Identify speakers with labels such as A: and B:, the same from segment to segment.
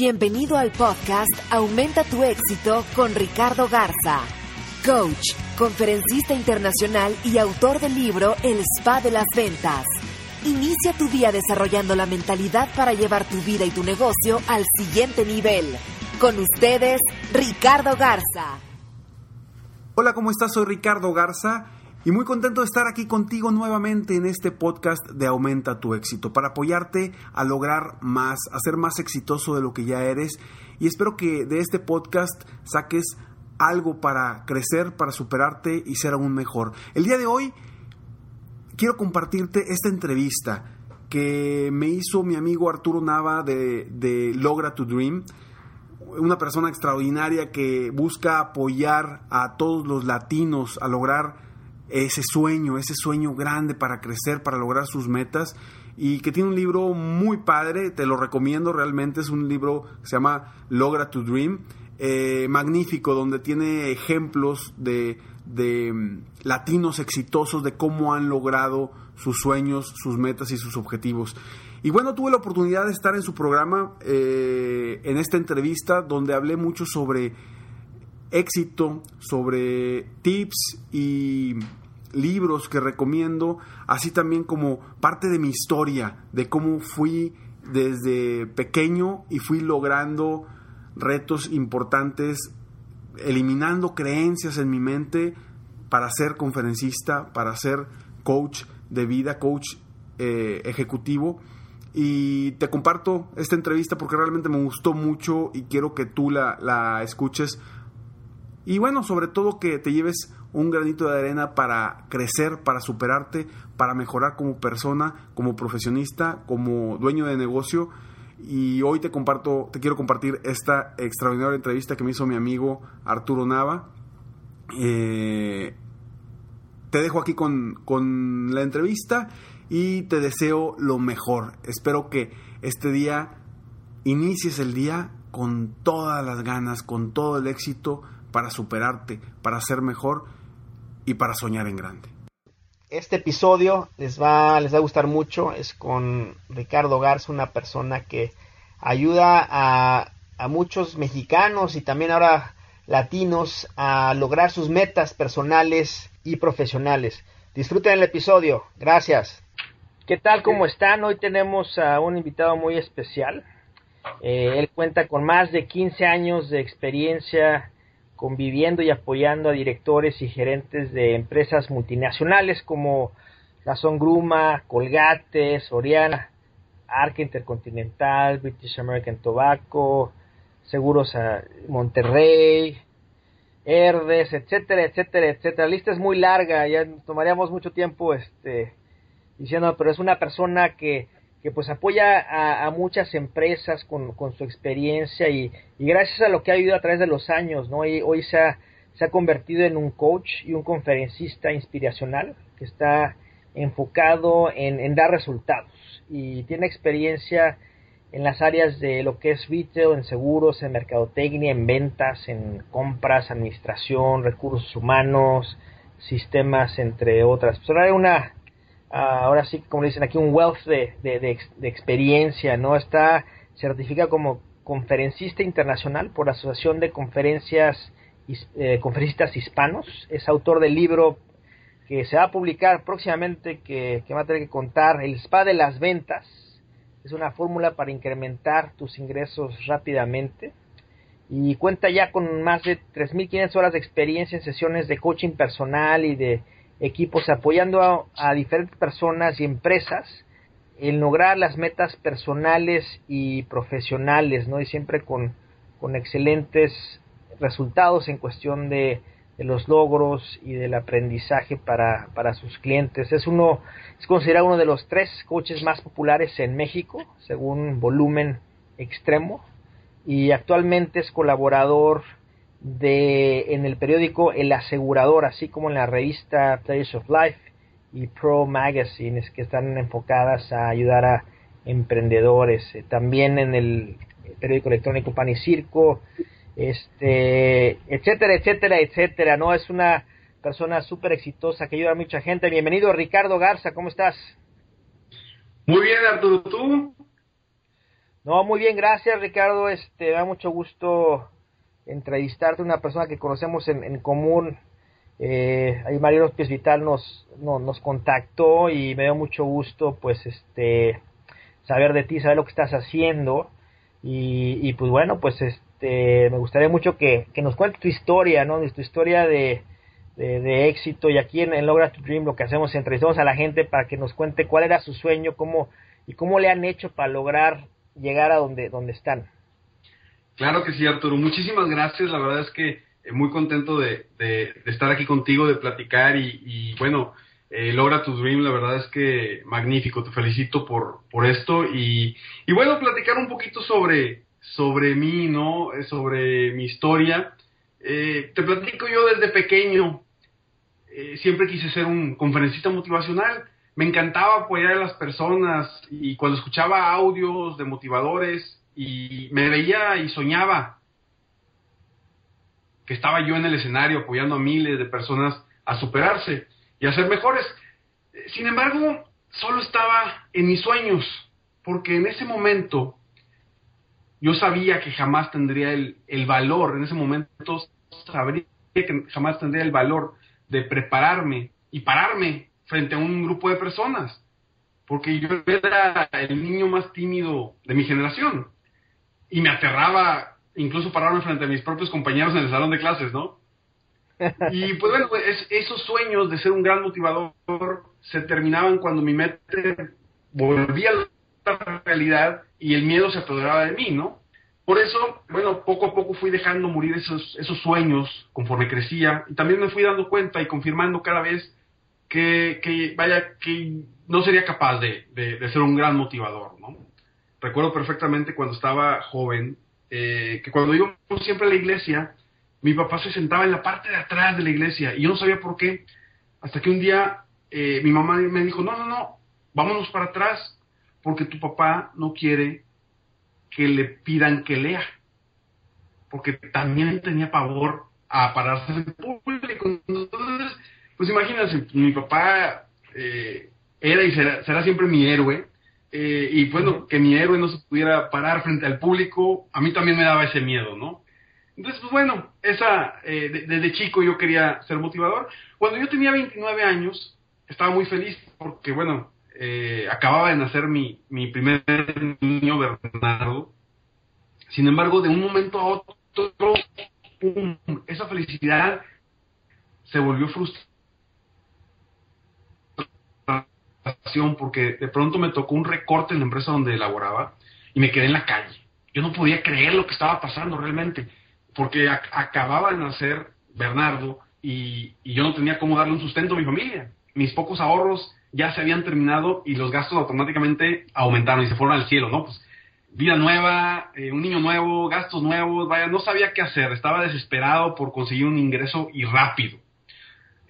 A: Bienvenido al podcast Aumenta tu éxito con Ricardo Garza, coach, conferencista internacional y autor del libro El Spa de las Ventas. Inicia tu día desarrollando la mentalidad para llevar tu vida y tu negocio al siguiente nivel. Con ustedes, Ricardo Garza.
B: Hola, ¿cómo estás? Soy Ricardo Garza y muy contento de estar aquí contigo nuevamente en este podcast de Aumenta tu éxito para apoyarte a lograr más, a ser más exitoso de lo que ya eres y espero que de este podcast saques algo para crecer, para superarte y ser aún mejor. El día de hoy quiero compartirte esta entrevista que me hizo mi amigo Arturo Nava de, de Logra to Dream una persona extraordinaria que busca apoyar a todos los latinos a lograr ese sueño, ese sueño grande para crecer, para lograr sus metas y que tiene un libro muy padre, te lo recomiendo realmente, es un libro que se llama Logra to Dream, eh, magnífico, donde tiene ejemplos de, de mm, latinos exitosos, de cómo han logrado sus sueños, sus metas y sus objetivos. Y bueno, tuve la oportunidad de estar en su programa, eh, en esta entrevista, donde hablé mucho sobre éxito, sobre tips y libros que recomiendo, así también como parte de mi historia, de cómo fui desde pequeño y fui logrando retos importantes, eliminando creencias en mi mente para ser conferencista, para ser coach de vida, coach eh, ejecutivo. Y te comparto esta entrevista porque realmente me gustó mucho y quiero que tú la, la escuches y bueno, sobre todo que te lleves un granito de arena para crecer, para superarte, para mejorar como persona, como profesionista, como dueño de negocio. Y hoy te comparto, te quiero compartir esta extraordinaria entrevista que me hizo mi amigo Arturo Nava. Eh, te dejo aquí con, con la entrevista y te deseo lo mejor. Espero que este día inicies el día con todas las ganas, con todo el éxito para superarte, para ser mejor y para soñar en grande.
C: Este episodio les va, les va a gustar mucho. Es con Ricardo Garza, una persona que ayuda a, a muchos mexicanos y también ahora latinos a lograr sus metas personales y profesionales. Disfruten el episodio. Gracias. ¿Qué tal? ¿Cómo están? Hoy tenemos a un invitado muy especial. Eh, él cuenta con más de 15 años de experiencia conviviendo y apoyando a directores y gerentes de empresas multinacionales como la Gruma, Colgate, Soriana, Arca Intercontinental, British American Tobacco, Seguros a Monterrey, Herdes, etcétera, etcétera, etcétera. La lista es muy larga, ya tomaríamos mucho tiempo este diciendo, pero es una persona que que pues apoya a, muchas empresas con, su experiencia y, gracias a lo que ha vivido a través de los años, ¿no? Y hoy se ha, convertido en un coach y un conferencista inspiracional que está enfocado en, dar resultados y tiene experiencia en las áreas de lo que es retail, en seguros, en mercadotecnia, en ventas, en compras, administración, recursos humanos, sistemas, entre otras. Pues Ah, ahora sí, como dicen aquí, un wealth de, de, experiencia, ¿no? Está certificado como conferencista internacional por la Asociación de Conferencias eh, Conferencistas Hispanos. Es autor del libro que se va a publicar próximamente, que, va a tener que contar, El Spa de las Ventas. es una fórmula para incrementar tus ingresos rápidamente y cuenta ya con más de 3.500 horas de experiencia en sesiones de coaching personal y de equipos apoyando a, diferentes personas y empresas en lograr las metas personales y profesionales, ¿no? Y siempre con, con excelentes resultados en cuestión de, de, los logros y del aprendizaje para, para sus clientes. Es uno, es considerado uno de los tres coaches más populares en México, según volumen extremo, y actualmente es colaborador de en el periódico El Asegurador, así como en la revista Players of Life y Pro Magazines que están enfocadas a ayudar a emprendedores. Eh, también en el periódico electrónico Pan y Circo, este, etcétera, etcétera, etcétera. No es una persona súper exitosa que ayuda a mucha gente. Bienvenido Ricardo Garza, ¿cómo estás?
B: Muy bien, Arturo, ¿tú?
C: No, muy bien, gracias Ricardo. Este, da mucho gusto entrevistarte una persona que conocemos en, común. Eh, ahí Mario López Vital nos, nos contactó y me dio mucho gusto pues este saber de ti, saber lo que estás haciendo y, y pues bueno, pues este me gustaría mucho que, que nos cuentes tu historia, ¿no? Tu historia de, de, éxito y aquí en, en, Logra tu Dream lo que hacemos entrevistamos a la gente para que nos cuente cuál era su sueño, cómo y cómo le han hecho para lograr llegar a donde, donde están.
B: Claro que sí, Arturo. Muchísimas gracias. La verdad es que eh, muy contento de, estar aquí contigo, de platicar y, bueno, eh, logra tu dream. La verdad es que magnífico. Te felicito por, por esto y, bueno, platicar un poquito sobre, sobre mí, ¿no? Eh, sobre mi historia. te platico yo desde pequeño. siempre quise ser un conferencista motivacional. Me encantaba apoyar a las personas y cuando escuchaba audios de motivadores, y me veía y soñaba que estaba yo en el escenario apoyando a miles de personas a superarse y a ser mejores. Sin embargo, solo estaba en mis sueños, porque en ese momento yo sabía que jamás tendría el, el valor, en ese momento sabría que jamás tendría el valor de prepararme y pararme frente a un grupo de personas, porque yo era el niño más tímido de mi generación y me aterraba incluso pararme frente a mis propios compañeros en el salón de clases, ¿no? Y pues bueno, esos sueños de ser un gran motivador se terminaban cuando mi mente volvía a la realidad y el miedo se apoderaba de mí, ¿no? Por eso, bueno, poco a poco fui dejando morir esos, esos sueños conforme crecía y también me fui dando cuenta y confirmando cada vez que, que vaya, que no sería capaz de, de ser un gran motivador, ¿no? Recuerdo perfectamente cuando estaba joven, eh, que cuando iba siempre a la iglesia, mi papá se sentaba en la parte de atrás de la iglesia y yo no sabía por qué, hasta que un día eh, mi mamá me dijo, no, no, no, vámonos para atrás, porque tu papá no quiere que le pidan que lea, porque también tenía pavor a pararse en público. Entonces, pues imagínense, mi papá eh, era y será, será siempre mi héroe, eh, y bueno, que mi héroe no se pudiera parar frente al público, a mí también me daba ese miedo, ¿no? Entonces, pues bueno, esa, eh, desde chico yo quería ser motivador. Cuando yo tenía 29 años, estaba muy feliz porque, bueno, eh, acababa de nacer mi, mi primer niño Bernardo. Sin embargo, de un momento a otro, esa felicidad se volvió frustrante porque de pronto me tocó un recorte en la empresa donde elaboraba y me quedé en la calle. Yo no podía creer lo que estaba pasando realmente, porque acababa de nacer Bernardo y, yo no tenía cómo darle un sustento a mi familia. Mis pocos ahorros ya se habían terminado y los gastos automáticamente aumentaron y se fueron al cielo, ¿no? Pues vida nueva, eh, un niño nuevo, gastos nuevos, vaya, no sabía qué hacer, estaba desesperado por conseguir un ingreso y rápido.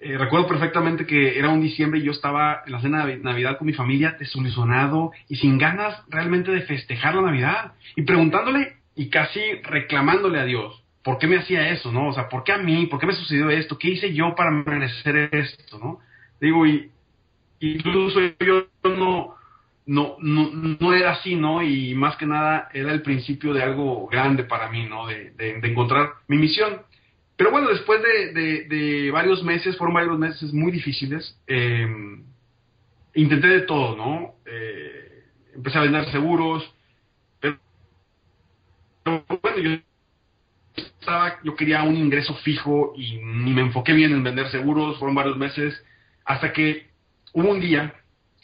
B: Eh, recuerdo perfectamente que era un diciembre y yo estaba en la cena de Navidad con mi familia desilusionado y sin ganas realmente de festejar la Navidad y preguntándole y casi reclamándole a Dios por qué me hacía eso, ¿no? O sea, ¿por qué a mí? ¿Por qué me sucedió esto? ¿Qué hice yo para merecer esto, no? Digo, y incluso yo no, no, no, no era así, ¿no? Y más que nada era el principio de algo grande para mí, ¿no? De, de, de encontrar mi misión. Pero bueno, después de, varios meses, fueron varios meses muy difíciles, em, intenté de todo, ¿no? Eh, empecé a vender seguros, pero, bueno, yo estaba, yo quería un ingreso fijo y ni me enfoqué bien en vender seguros, fueron varios meses, hasta que hubo un día,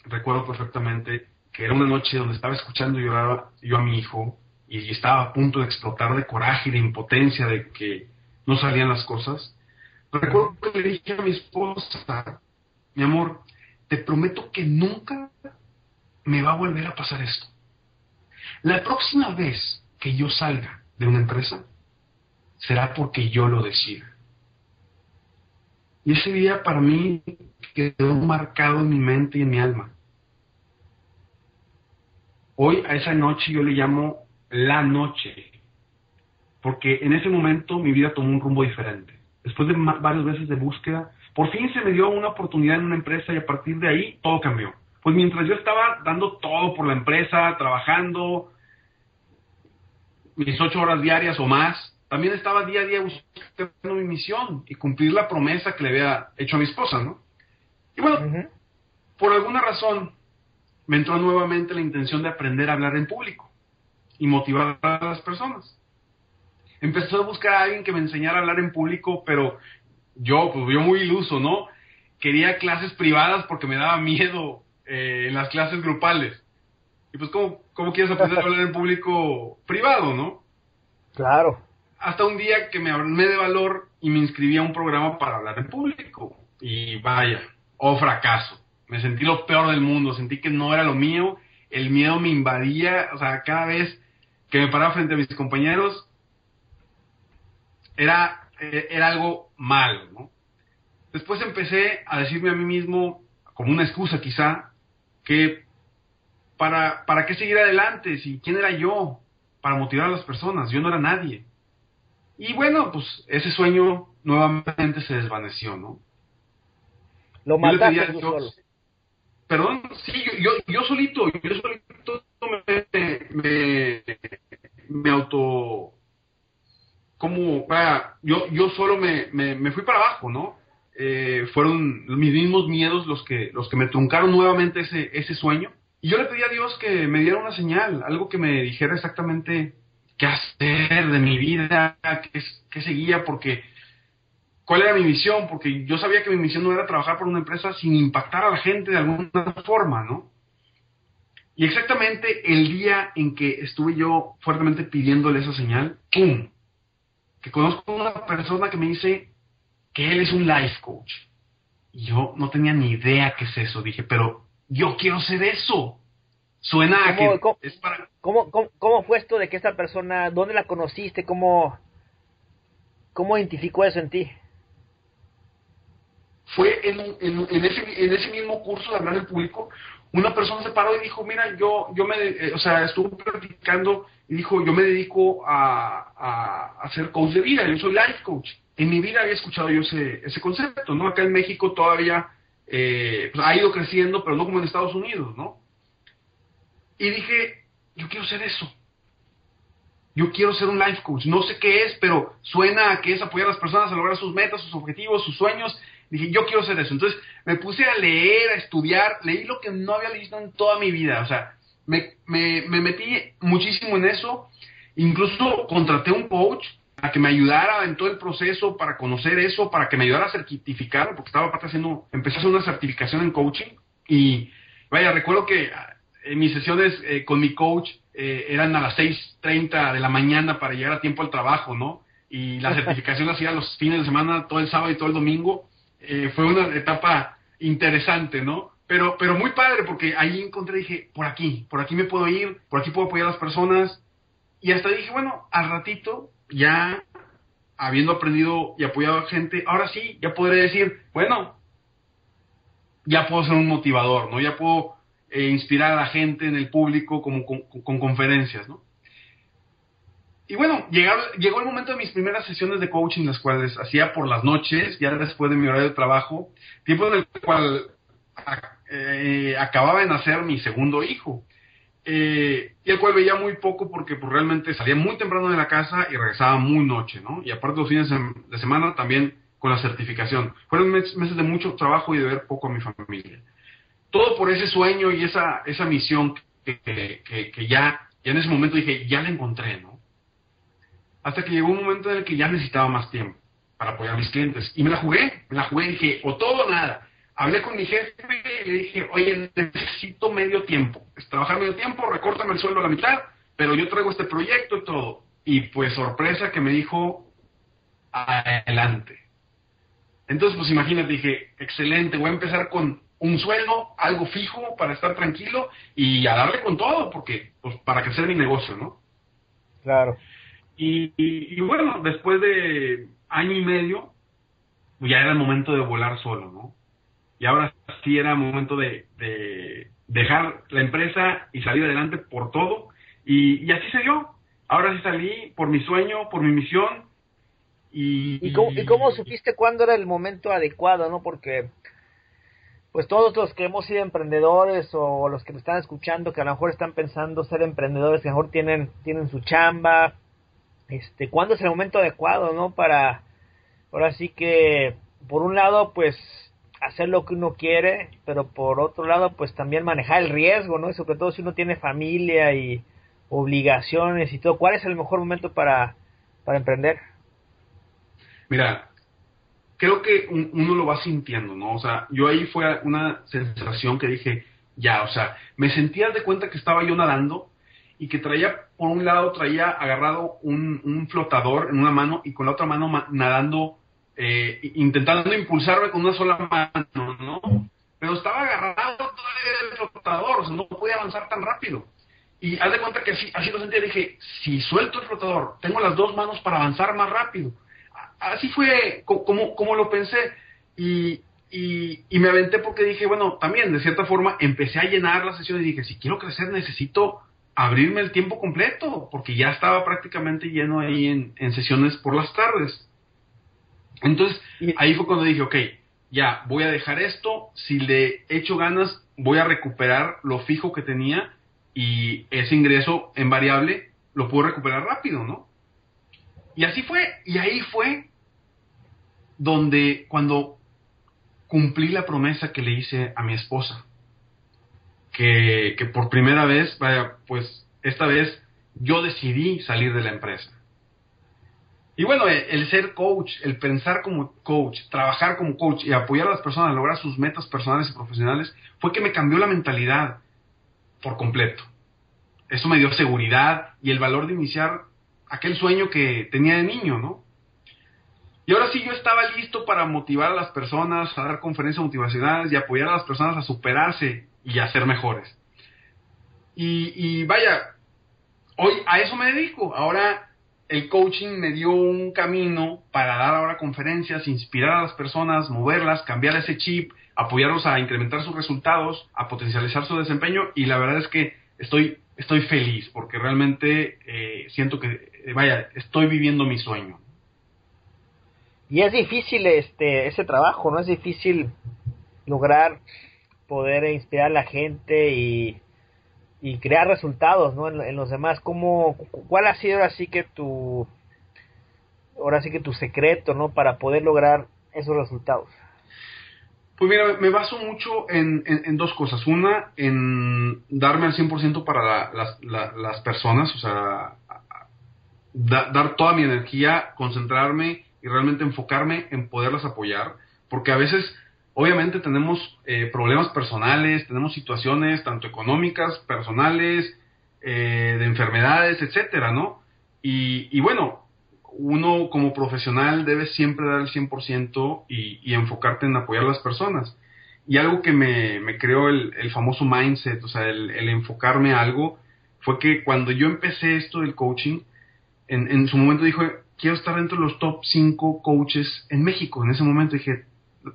B: recuerdo perfectamente, que era una noche donde estaba escuchando llorar yo a mi hijo y estaba a punto de explotar de coraje y de impotencia de que no salían las cosas. Recuerdo que le dije a mi esposa, mi amor, te prometo que nunca me va a volver a pasar esto. La próxima vez que yo salga de una empresa, será porque yo lo decida. Y ese día para mí quedó marcado en mi mente y en mi alma. Hoy a esa noche yo le llamo la noche, porque en ese momento mi vida tomó un rumbo diferente. Después de varios veces de búsqueda, por fin se me dio una oportunidad en una empresa y a partir de ahí todo cambió. Pues mientras yo estaba dando todo por la empresa, trabajando mis ocho horas diarias o más, también estaba día a día buscando mi misión y cumplir la promesa que le había hecho a mi esposa, ¿no? Y bueno, por alguna razón me entró nuevamente la intención de aprender a hablar en público y motivar a las personas. Empecé a buscar a alguien que me enseñara a hablar en público, pero yo, pues yo muy iluso, ¿no? Quería clases privadas porque me daba miedo eh, en las clases grupales. Y pues, ¿cómo, ¿cómo quieres aprender a hablar en público privado, no?
C: Claro.
B: Hasta un día que me armé de valor y me inscribí a un programa para hablar en público. Y vaya, oh fracaso. Me sentí lo peor del mundo, sentí que no era lo mío, el miedo me invadía, o sea, cada vez que me paraba frente a mis compañeros, era, eh, era algo malo, ¿no? Después empecé a decirme a mí mismo, como una excusa quizá, que para, para qué seguir adelante, si quién era yo para motivar a las personas, yo no era nadie. Y bueno, pues ese sueño nuevamente se desvaneció, ¿no?
C: Lo mataste solo.
B: Perdón, sí, yo, yo, solito, yo solito me, me, auto, como, yo, yo solo me, me, fui para abajo, ¿no? Eh, fueron mis mismos miedos los que, los que me truncaron nuevamente ese, ese sueño. Y yo le pedí a Dios que me diera una señal, algo que me dijera exactamente qué hacer de mi vida, qué, qué seguía, porque cuál era mi misión, porque yo sabía que mi misión no era trabajar por una empresa sin impactar a la gente de alguna forma, ¿no? Y exactamente el día en que estuve yo fuertemente pidiéndole esa señal, ¡pum! Que conozco a una persona que me dice que él es un life coach. Y yo no tenía ni idea qué es eso. Dije, pero yo quiero ser eso. Suena a que
C: ¿cómo, es para... ¿cómo, fue esto de que esta persona, dónde la conociste? ¿Cómo, cómo identificó eso en ti?
B: fue en, en, ese, en ese mismo curso de hablar en público, una persona se paró y dijo, mira, yo, yo me, eh, o sea, estuve practicando y dijo, yo me dedico a, a, a, ser coach de vida, yo soy life coach. En mi vida había escuchado yo ese, ese concepto, ¿no? Acá en México todavía eh, pues, ha ido creciendo, pero no como en Estados Unidos, ¿no? Y dije, yo quiero ser eso. Yo quiero ser un life coach. No sé qué es, pero suena a que es apoyar a las personas a lograr sus metas, sus objetivos, sus sueños Dije, yo quiero hacer eso. Entonces me puse a leer, a estudiar, leí lo que no había leído en toda mi vida. O sea, me, me, me metí muchísimo en eso. Incluso contraté un coach a que me ayudara en todo el proceso para conocer eso, para que me ayudara a certificar, porque estaba aparte haciendo, empecé a hacer una certificación en coaching. Y vaya, recuerdo que en mis sesiones eh, con mi coach eh, eran a las 6.30 de la mañana para llegar a tiempo al trabajo, ¿no? Y la certificación la hacía los fines de semana, todo el sábado y todo el domingo. Eh, fue una etapa interesante, ¿no? Pero, pero muy padre porque ahí encontré, dije, por aquí, por aquí me puedo ir, por aquí puedo apoyar a las personas. Y hasta dije, bueno, al ratito, ya habiendo aprendido y apoyado a gente, ahora sí, ya podré decir, bueno, ya puedo ser un motivador, ¿no? Ya puedo eh, inspirar a la gente en el público como con conferencias, ¿no? Y bueno, llegó el momento de mis primeras sesiones de coaching, las cuales hacía por las noches, ya después de mi horario de trabajo, tiempo en el cual eh, acababa de nacer mi segundo hijo, eh, y el cual veía muy poco porque pues, realmente salía muy temprano de la casa y regresaba muy noche, ¿no? Y aparte los fines de semana también con la certificación. Fueron meses de mucho trabajo y de ver poco a mi familia. Todo por ese sueño y esa, esa misión que, que, ya, ya en ese momento dije, ya la encontré, ¿no? Hasta que llegó un momento en el que ya necesitaba más tiempo para apoyar a mis clientes. Y me la jugué, me la jugué y dije, o todo o nada. Hablé con mi jefe y le dije, oye, necesito medio tiempo. Es trabajar medio tiempo, recórtame el sueldo a la mitad, pero yo traigo este proyecto y todo. Y pues sorpresa que me dijo, adelante. Entonces, pues imagínate, dije, excelente, voy a empezar con un sueldo, algo fijo para estar tranquilo y a darle con todo, porque, pues, para crecer mi negocio, ¿no?
C: Claro.
B: Y, bueno, después de año y medio, pues, ya era el momento de volar solo, ¿no? Y ahora sí era momento de, de dejar la empresa y salir adelante por todo. Y, y así se dio. Ahora sí salí por mi sueño, por mi misión. Y,
C: ¿Y, cómo, ¿Y cómo supiste cuándo era el momento adecuado, no? Porque pues todos los que hemos sido emprendedores o los que me están escuchando que a lo mejor están pensando ser emprendedores, que a lo mejor tienen, tienen su chamba, este, ¿cuándo es el momento adecuado, no? Para, ahora sí que, por un lado, pues, hacer lo que uno quiere, pero por otro lado, pues también manejar el riesgo, ¿no? Y sobre todo si uno tiene familia y obligaciones y todo, ¿cuál es el mejor momento para, para emprender?
B: Mira, creo que uno lo va sintiendo, ¿no? O sea, yo ahí fue una sensación que dije, ya, o sea, me sentía de cuenta que estaba yo nadando y que traía, por un lado, traía agarrado un, flotador en una mano y con la otra mano nadando, eh, intentando impulsarme con una sola mano, ¿no? Pero estaba agarrado todavía el flotador, o sea, no podía avanzar tan rápido. Y haz de cuenta que así, así lo sentía, dije, si suelto el flotador, tengo las dos manos para avanzar más rápido así fue como, como lo pensé y, y, me aventé porque dije, bueno, también de cierta forma empecé a llenar la sesión y dije, si quiero crecer necesito abrirme el tiempo completo, porque ya estaba prácticamente lleno ahí en, en sesiones por las tardes. Entonces, ahí fue cuando dije, ok, ya, voy a dejar esto, si le echo ganas, voy a recuperar lo fijo que tenía y ese ingreso en variable lo puedo recuperar rápido, ¿no? Y así fue, y ahí fue donde cuando cumplí la promesa que le hice a mi esposa, que, por primera vez, vaya, pues esta vez yo decidí salir de la empresa. Y bueno, el, ser coach, el pensar como coach, trabajar como coach y apoyar a las personas a lograr sus metas personales y profesionales, fue que me cambió la mentalidad por completo. Eso me dio seguridad y el valor de iniciar aquel sueño que tenía de niño, ¿no? Y ahora sí yo estaba listo para motivar a las personas, a dar conferencias motivacionales y apoyar a las personas a superarse y a mejores. Y, vaya, hoy a eso me dedico. Ahora el coaching me dio un camino para dar ahora conferencias, inspirar a las personas, moverlas, cambiar ese chip, apoyarlos a incrementar sus resultados, a potencializar su desempeño y la verdad es que estoy, estoy feliz porque realmente eh, siento que eh, vaya, estoy viviendo mi sueño.
C: Y es difícil este ese trabajo, ¿no? Es difícil lograr poder inspirar a la gente y, y crear resultados, ¿no? En, los demás. ¿Cómo, ¿Cuál ha sido ahora sí que tu, ahora sí que tu secreto, ¿no? Para poder lograr esos resultados.
B: Pues mira, me baso mucho en, en, dos cosas. Una, en darme al 100% para las, las personas, o sea, dar toda mi energía, concentrarme y realmente enfocarme en poderlas apoyar, porque a veces, obviamente, tenemos eh, problemas personales, tenemos situaciones tanto económicas, personales, eh, de enfermedades, etcétera, ¿no? Y, y, bueno, uno como profesional debe siempre dar el 100% y, y enfocarte en apoyar a las personas. Y algo que me, creó el, famoso mindset, o sea, el, enfocarme a algo, fue que cuando yo empecé esto del coaching, en, su momento dijo, quiero estar dentro de los top 5 coaches en México. En ese momento dije,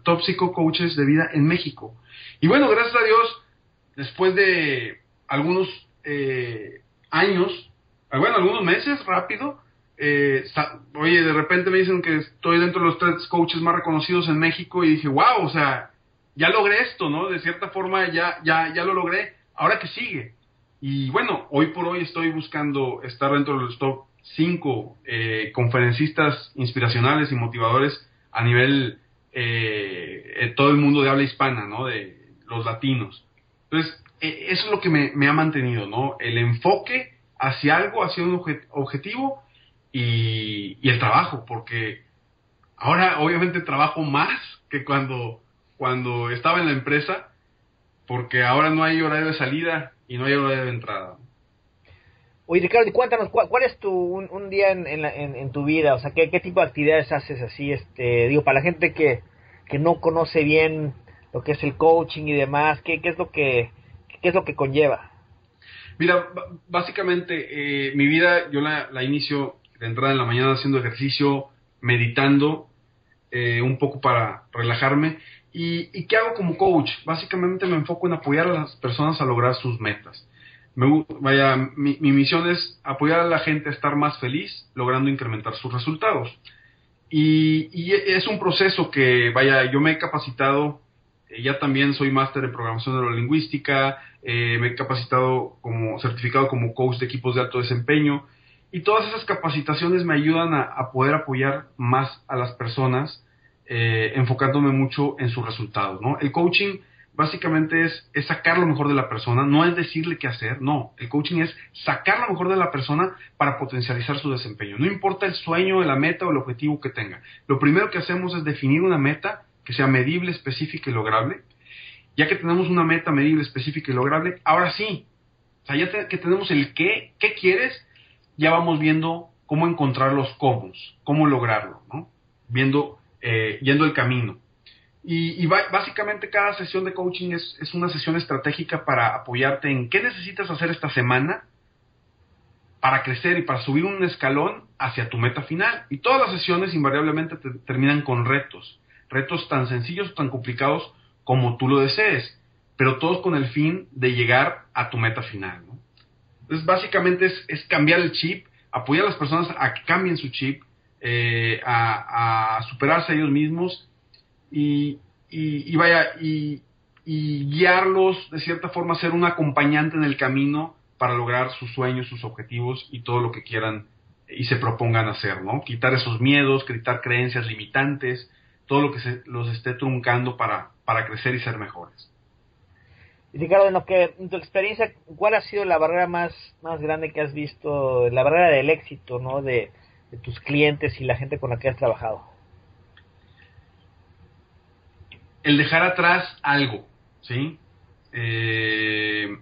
B: top 5 coaches de vida en México. Y bueno, gracias a Dios, después de algunos eh, años, ah, bueno, algunos meses, rápido, eh, oye, de repente me dicen que estoy dentro de los tres coaches más reconocidos en México y dije, wow, o sea, ya logré esto, ¿no? De cierta forma ya, ya, ya lo logré. Ahora que sigue. Y bueno, hoy por hoy estoy buscando estar dentro de los top cinco eh, conferencistas inspiracionales y motivadores a nivel eh, todo el mundo de habla hispana, ¿no? De los latinos. Entonces, e, eso es lo que me, ha mantenido, ¿no? El enfoque hacia algo, hacia un objetivo y, y, el trabajo, porque ahora obviamente trabajo más que cuando, cuando estaba en la empresa, porque ahora no hay horario de salida y no hay horario de entrada.
C: Oye, Ricardo, cuéntanos, ¿cuál, es tu, un, día en, en, tu vida? O sea, ¿qué, ¿qué, tipo de actividades haces así? Este, digo, para la gente que, que no conoce bien lo que es el coaching y demás, ¿qué, qué es lo que qué es lo que conlleva?
B: Mira, básicamente eh, mi vida yo la, la, inicio de entrada en la mañana haciendo ejercicio, meditando, eh, un poco para relajarme. ¿Y, ¿Y qué hago como coach? Básicamente me enfoco en apoyar a las personas a lograr sus metas me, vaya, mi, misión es apoyar a la gente a estar más feliz, logrando incrementar sus resultados. Y, es un proceso que, vaya, yo me he capacitado, eh, ya también soy máster en programación neurolingüística, eh, me he capacitado como certificado como coach de equipos de alto desempeño, y todas esas capacitaciones me ayudan a, poder apoyar más a las personas, eh, enfocándome mucho en sus resultados. ¿no? El coaching básicamente es, es, sacar lo mejor de la persona, no es decirle qué hacer, no, el coaching es sacar lo mejor de la persona para potencializar su desempeño. No importa el sueño, la meta o el objetivo que tenga. Lo primero que hacemos es definir una meta que sea medible, específica y lograble. Ya que tenemos una meta medible, específica y lograble, ahora sí, o sea, ya que tenemos el qué, qué quieres, ya vamos viendo cómo encontrar los cómo, cómo lograrlo, ¿no? Viendo, eh, yendo el camino. Y, básicamente cada sesión de coaching es, es, una sesión estratégica para apoyarte en qué necesitas hacer esta semana para crecer y para subir un escalón hacia tu meta final. Y todas las sesiones invariablemente terminan con retos, retos tan sencillos o tan complicados como tú lo desees, pero todos con el fin de llegar a tu meta final. Entonces básicamente es, es, cambiar el chip, apoyar a las personas a que cambien su chip, eh, a, a superarse a ellos mismos y, y, vaya, y, guiarlos de cierta forma, ser un acompañante en el camino para lograr sus sueños, sus objetivos y todo lo que quieran y se propongan hacer, ¿no? Quitar esos miedos, quitar creencias limitantes, todo lo que se, los esté truncando para, para crecer y ser mejores.
C: Ricardo, en, lo que, en tu experiencia, ¿cuál ha sido la barrera más, más grande que has visto, la barrera del éxito, ¿no? De tus clientes y la gente con la que has trabajado?
B: El dejar atrás algo, ¿sí? Eh,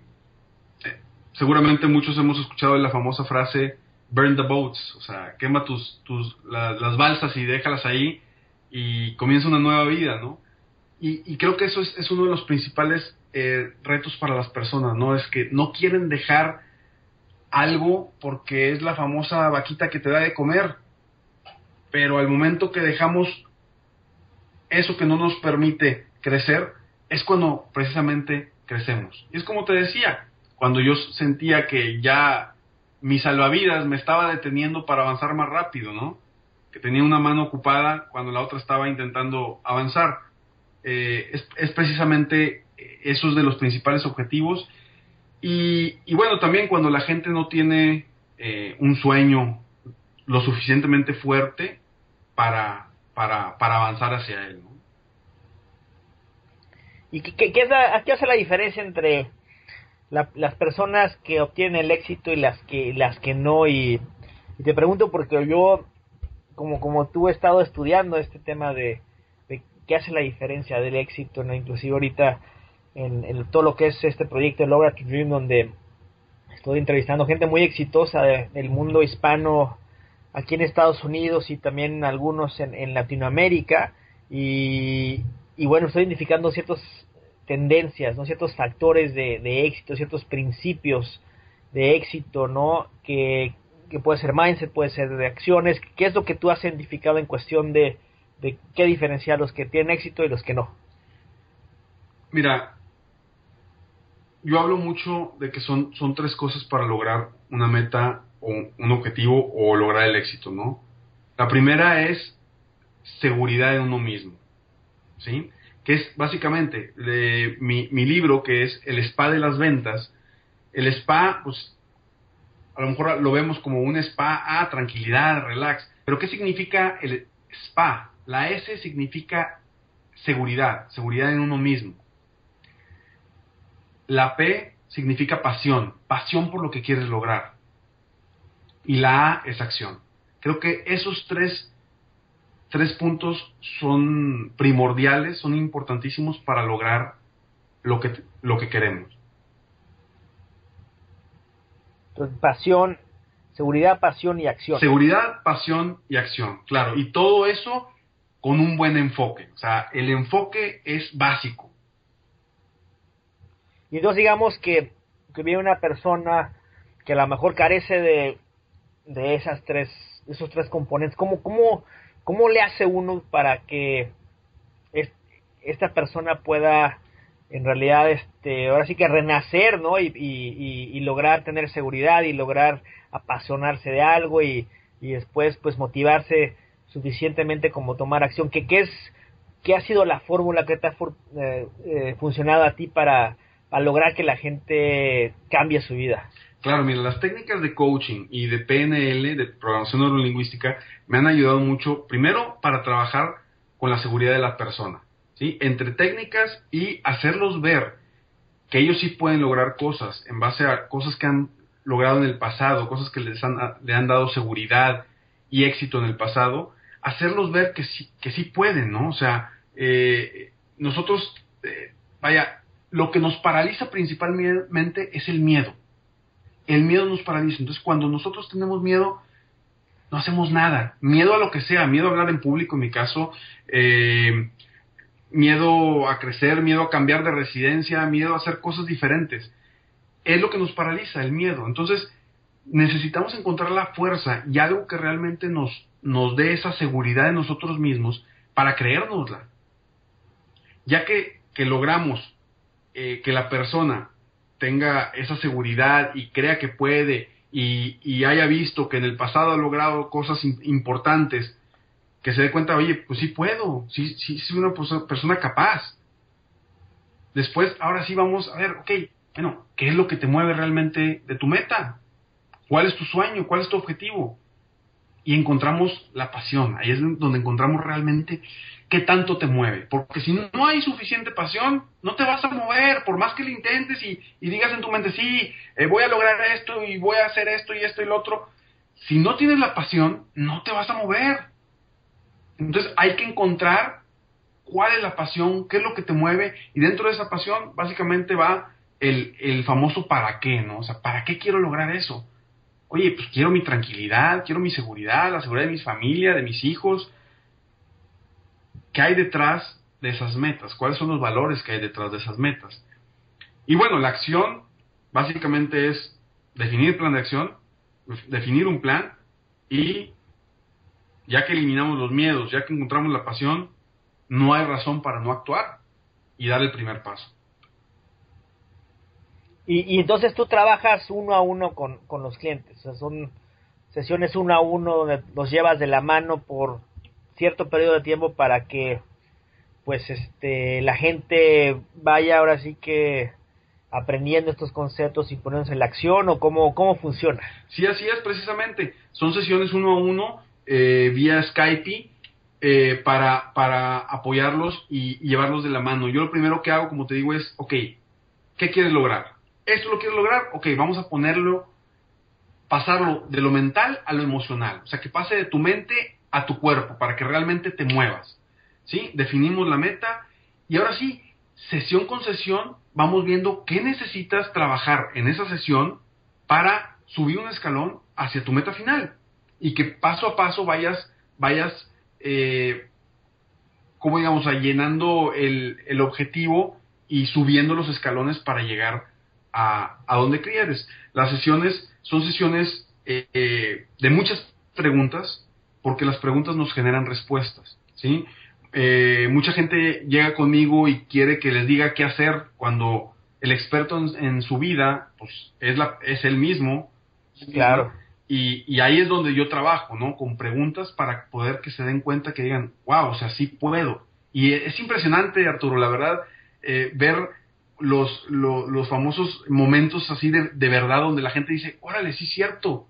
B: seguramente muchos hemos escuchado la famosa frase burn the boats, o sea, quema tus, tus las balsas y déjalas ahí y comienza una nueva vida, ¿no? Y, creo que eso es, uno de los principales eh, retos para las personas, ¿no? Es que no quieren dejar algo porque es la famosa vaquita que te da de comer, pero al momento que dejamos eso que no nos permite crecer, es cuando precisamente crecemos. Y es como te decía, cuando yo sentía que ya mi salvavidas me estaba deteniendo para avanzar más rápido, ¿no? Que tenía una mano ocupada cuando la otra estaba intentando avanzar. Eh, es, precisamente esos de los principales objetivos. Y, bueno, también cuando la gente no tiene eh, un sueño lo suficientemente fuerte para, para, para avanzar hacia él.
C: ¿Y qué, qué, es la, hace la diferencia entre las personas que obtienen el éxito y las que, las que no? Y, te pregunto porque yo, como, como tú he estado estudiando este tema de, qué hace la diferencia del éxito, ¿no? inclusive ahorita en, todo lo que es este proyecto de Logra to Dream, donde estoy entrevistando gente muy exitosa del mundo hispano aquí en Estados Unidos y también algunos en, en Latinoamérica y, y bueno, estoy identificando ciertas tendencias, ¿no? ciertos factores de, éxito, ciertos principios de éxito, ¿no? Que, puede ser mindset, puede ser de acciones. ¿Qué es lo que tú has identificado en cuestión de, de qué diferenciar los que tienen éxito y los que no?
B: Mira, yo hablo mucho de que son, son tres cosas para lograr una meta o un objetivo o lograr el éxito, ¿no? La primera es seguridad en uno mismo, ¿sí? Que es básicamente mi, mi, libro, que es El Spa de las Ventas. El spa, pues, a lo mejor lo vemos como un spa, ah, tranquilidad, relax. Pero ¿qué significa el spa? La S significa seguridad, seguridad en uno mismo. La P significa pasión, pasión por lo que quieres lograr. Y la A es acción. Creo que esos tres, tres puntos son primordiales, son importantísimos para lograr lo que, lo que queremos.
C: Entonces, pasión, seguridad, pasión y acción.
B: Seguridad, pasión y acción, claro. Y todo eso con un buen enfoque. O sea, el enfoque es básico.
C: Y entonces digamos que, que viene una persona que a lo mejor carece de, de esas tres, esos tres componentes. ¿Cómo, cómo, cómo le hace uno para que esta persona pueda en realidad este ahora sí que renacer no y, y, y, lograr tener seguridad y lograr apasionarse de algo y, y después pues motivarse suficientemente como tomar acción que qué es qué ha sido la fórmula que te ha eh, eh, funcionado a ti para, para lograr que la gente cambie su vida
B: Claro, mira, las técnicas de coaching y de PNL, de programación neurolingüística, me han ayudado mucho, primero, para trabajar con la seguridad de la persona entre técnicas y hacerlos ver que ellos sí pueden lograr cosas en base a cosas que han logrado en el pasado, cosas que les han, le han dado seguridad y éxito en el pasado, hacerlos ver que sí, que sí pueden, ¿no? O sea, eh, nosotros, eh, vaya, lo que nos paraliza principalmente es el miedo. El miedo nos paraliza. Entonces, cuando nosotros tenemos miedo, no hacemos nada. Miedo a lo que sea, miedo a hablar en público, en mi caso, eh, miedo a crecer, miedo a cambiar de residencia, miedo a hacer cosas diferentes. Es lo que nos paraliza, el miedo. Entonces, necesitamos encontrar la fuerza y algo que realmente nos, nos dé esa seguridad de nosotros mismos para creérnosla. Ya que, logramos eh, que la persona tenga esa seguridad y crea que puede y, y, haya visto que en el pasado ha logrado cosas importantes que se dé cuenta, oye, pues sí puedo, sí, sí, soy una persona capaz. Después, ahora sí vamos a ver, ok, bueno, ¿qué es lo que te mueve realmente de tu meta? ¿Cuál es tu sueño? ¿Cuál es tu objetivo? Y encontramos la pasión, ahí es donde encontramos realmente qué tanto te mueve. Porque si no hay suficiente pasión, no te vas a mover, por más que lo intentes y, digas en tu mente, sí, eh, voy a lograr esto y voy a hacer esto y esto y lo otro. Si no tienes la pasión, no te vas a mover. Entonces hay que encontrar cuál es la pasión, qué es lo que te mueve, y dentro de esa pasión básicamente va el, el famoso para qué, ¿no? O sea, ¿para qué quiero lograr eso? Oye, pues quiero mi tranquilidad, quiero mi seguridad, la seguridad de mi familia, de mis hijos. ¿Qué hay detrás de esas metas? ¿Cuáles son los valores que hay detrás de esas metas? Y bueno, la acción básicamente es definir plan de acción, definir un plan y ya que eliminamos los miedos, ya que encontramos la pasión, no hay razón para no actuar y dar el primer paso.
C: Y, entonces tú trabajas uno a uno con, los clientes, son sesiones uno a uno donde los llevas de la mano por cierto periodo de tiempo para que pues este la gente vaya ahora sí que aprendiendo estos conceptos y poniéndose en la acción o cómo, cómo funciona.
B: Sí, así es precisamente. Son sesiones uno a uno eh, vía Skype eh, para, para apoyarlos y, llevarlos de la mano. Yo lo primero que hago, como te digo, es, ok, ¿qué quieres lograr? ¿Esto lo quieres lograr? Ok, vamos a ponerlo, pasarlo de lo mental a lo emocional. O sea, que pase de tu mente a tu cuerpo para que realmente te muevas. ¿Sí? Definimos la meta y ahora sí, sesión con sesión, vamos viendo qué necesitas trabajar en esa sesión para subir un escalón hacia tu meta final y que paso a paso vayas, vayas, eh, como digamos, llenando el, el, objetivo y subiendo los escalones para llegar a, a donde quieres. Las sesiones son sesiones eh, eh, de muchas preguntas, porque las preguntas nos generan respuestas, ¿sí? mucha gente llega conmigo y quiere que les diga qué hacer cuando el experto en, su vida pues es la es el mismo
C: claro
B: y, ahí es donde yo trabajo, ¿no? Con preguntas para poder que se den cuenta que digan, wow, o sea, sí puedo. Y es impresionante, Arturo, la verdad, eh, ver los, los famosos momentos así de, de, verdad donde la gente dice, órale, sí es cierto,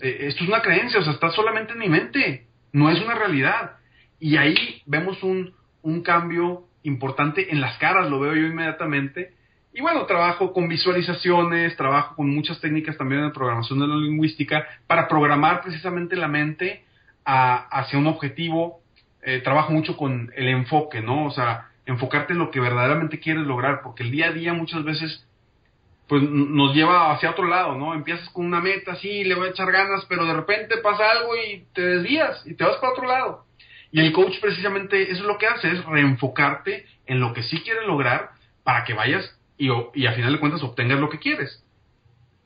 B: eh, esto es una creencia, o sea, está solamente en mi mente, no es una realidad. Y ahí vemos un, un cambio importante en las caras, lo veo yo inmediatamente, Y bueno, trabajo con visualizaciones, trabajo con muchas técnicas también en programación de la lingüística para programar precisamente la mente hacia un objetivo. Eh, trabajo mucho con el enfoque, ¿no? O sea, enfocarte en lo que verdaderamente quieres lograr, porque el día a día muchas veces pues nos lleva hacia otro lado, ¿no? Empiezas con una meta, sí, le voy a echar ganas, pero de repente pasa algo y te desvías y te vas para otro lado. Y el coach precisamente eso es lo que hace, es reenfocarte en lo que sí quieres lograr para que vayas y, y a final de cuentas obtengas lo que quieres.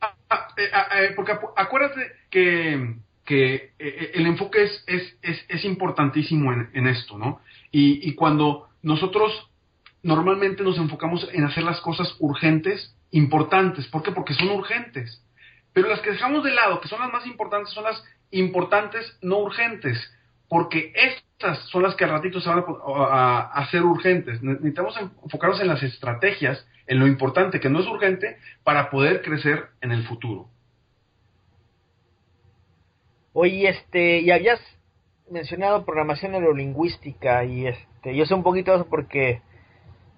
B: Ah, ah, eh, ah, eh, porque acuérdate que, que eh, el enfoque es, es, es, es importantísimo en, en, esto, ¿no? Y, y cuando nosotros normalmente nos enfocamos en hacer las cosas urgentes, importantes. ¿Por qué? Porque son urgentes. Pero las que dejamos de lado, que son las más importantes, son las importantes no urgentes. Porque estas son las que al ratito se van a, hacer urgentes. Necesitamos enfocarnos en las estrategias, en lo importante que no es urgente, para poder crecer en el futuro.
C: Oye, este, y habías mencionado programación neurolingüística y este, yo sé un poquito eso porque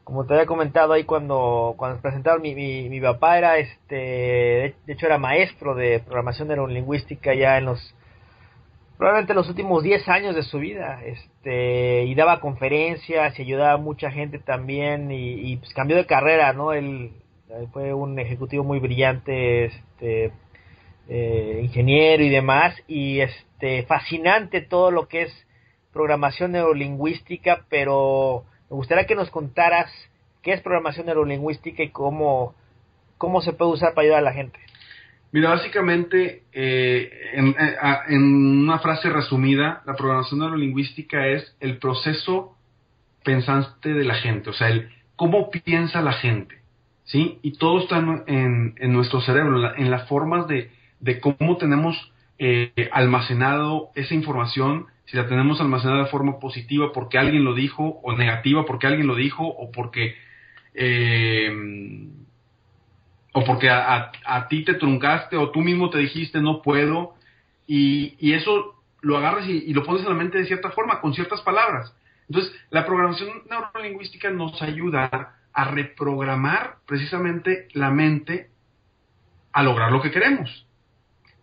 C: como te había comentado ahí cuando, cuando presentaron, mi, mi, mi papá era, este, de hecho era maestro de programación neurolingüística ya en los, probablemente los últimos 10 años de su vida, este, y daba conferencias y ayudaba a mucha gente también y, pues cambió de carrera, ¿no? Él, fue un ejecutivo muy brillante, este, eh, ingeniero y demás, y este, fascinante todo lo que es programación neurolingüística, pero me gustaría que nos contaras qué es programación neurolingüística y cómo, cómo se puede usar para ayudar a la gente.
B: Mira, básicamente, eh, en, en, una frase resumida, la programación neurolingüística es el proceso pensante de la gente, o sea, el cómo piensa la gente, ¿sí? Y todo está en, en nuestro cerebro, en, las formas de, de cómo tenemos eh, almacenado esa información si la tenemos almacenada de forma positiva porque alguien lo dijo, o negativa porque alguien lo dijo, o porque eh, o porque a, ti te truncaste, o tú mismo te dijiste no puedo, y, eso lo agarras y, y, lo pones en la mente de cierta forma, con ciertas palabras. Entonces, la programación neurolingüística nos ayuda a reprogramar precisamente la mente a lograr lo que queremos.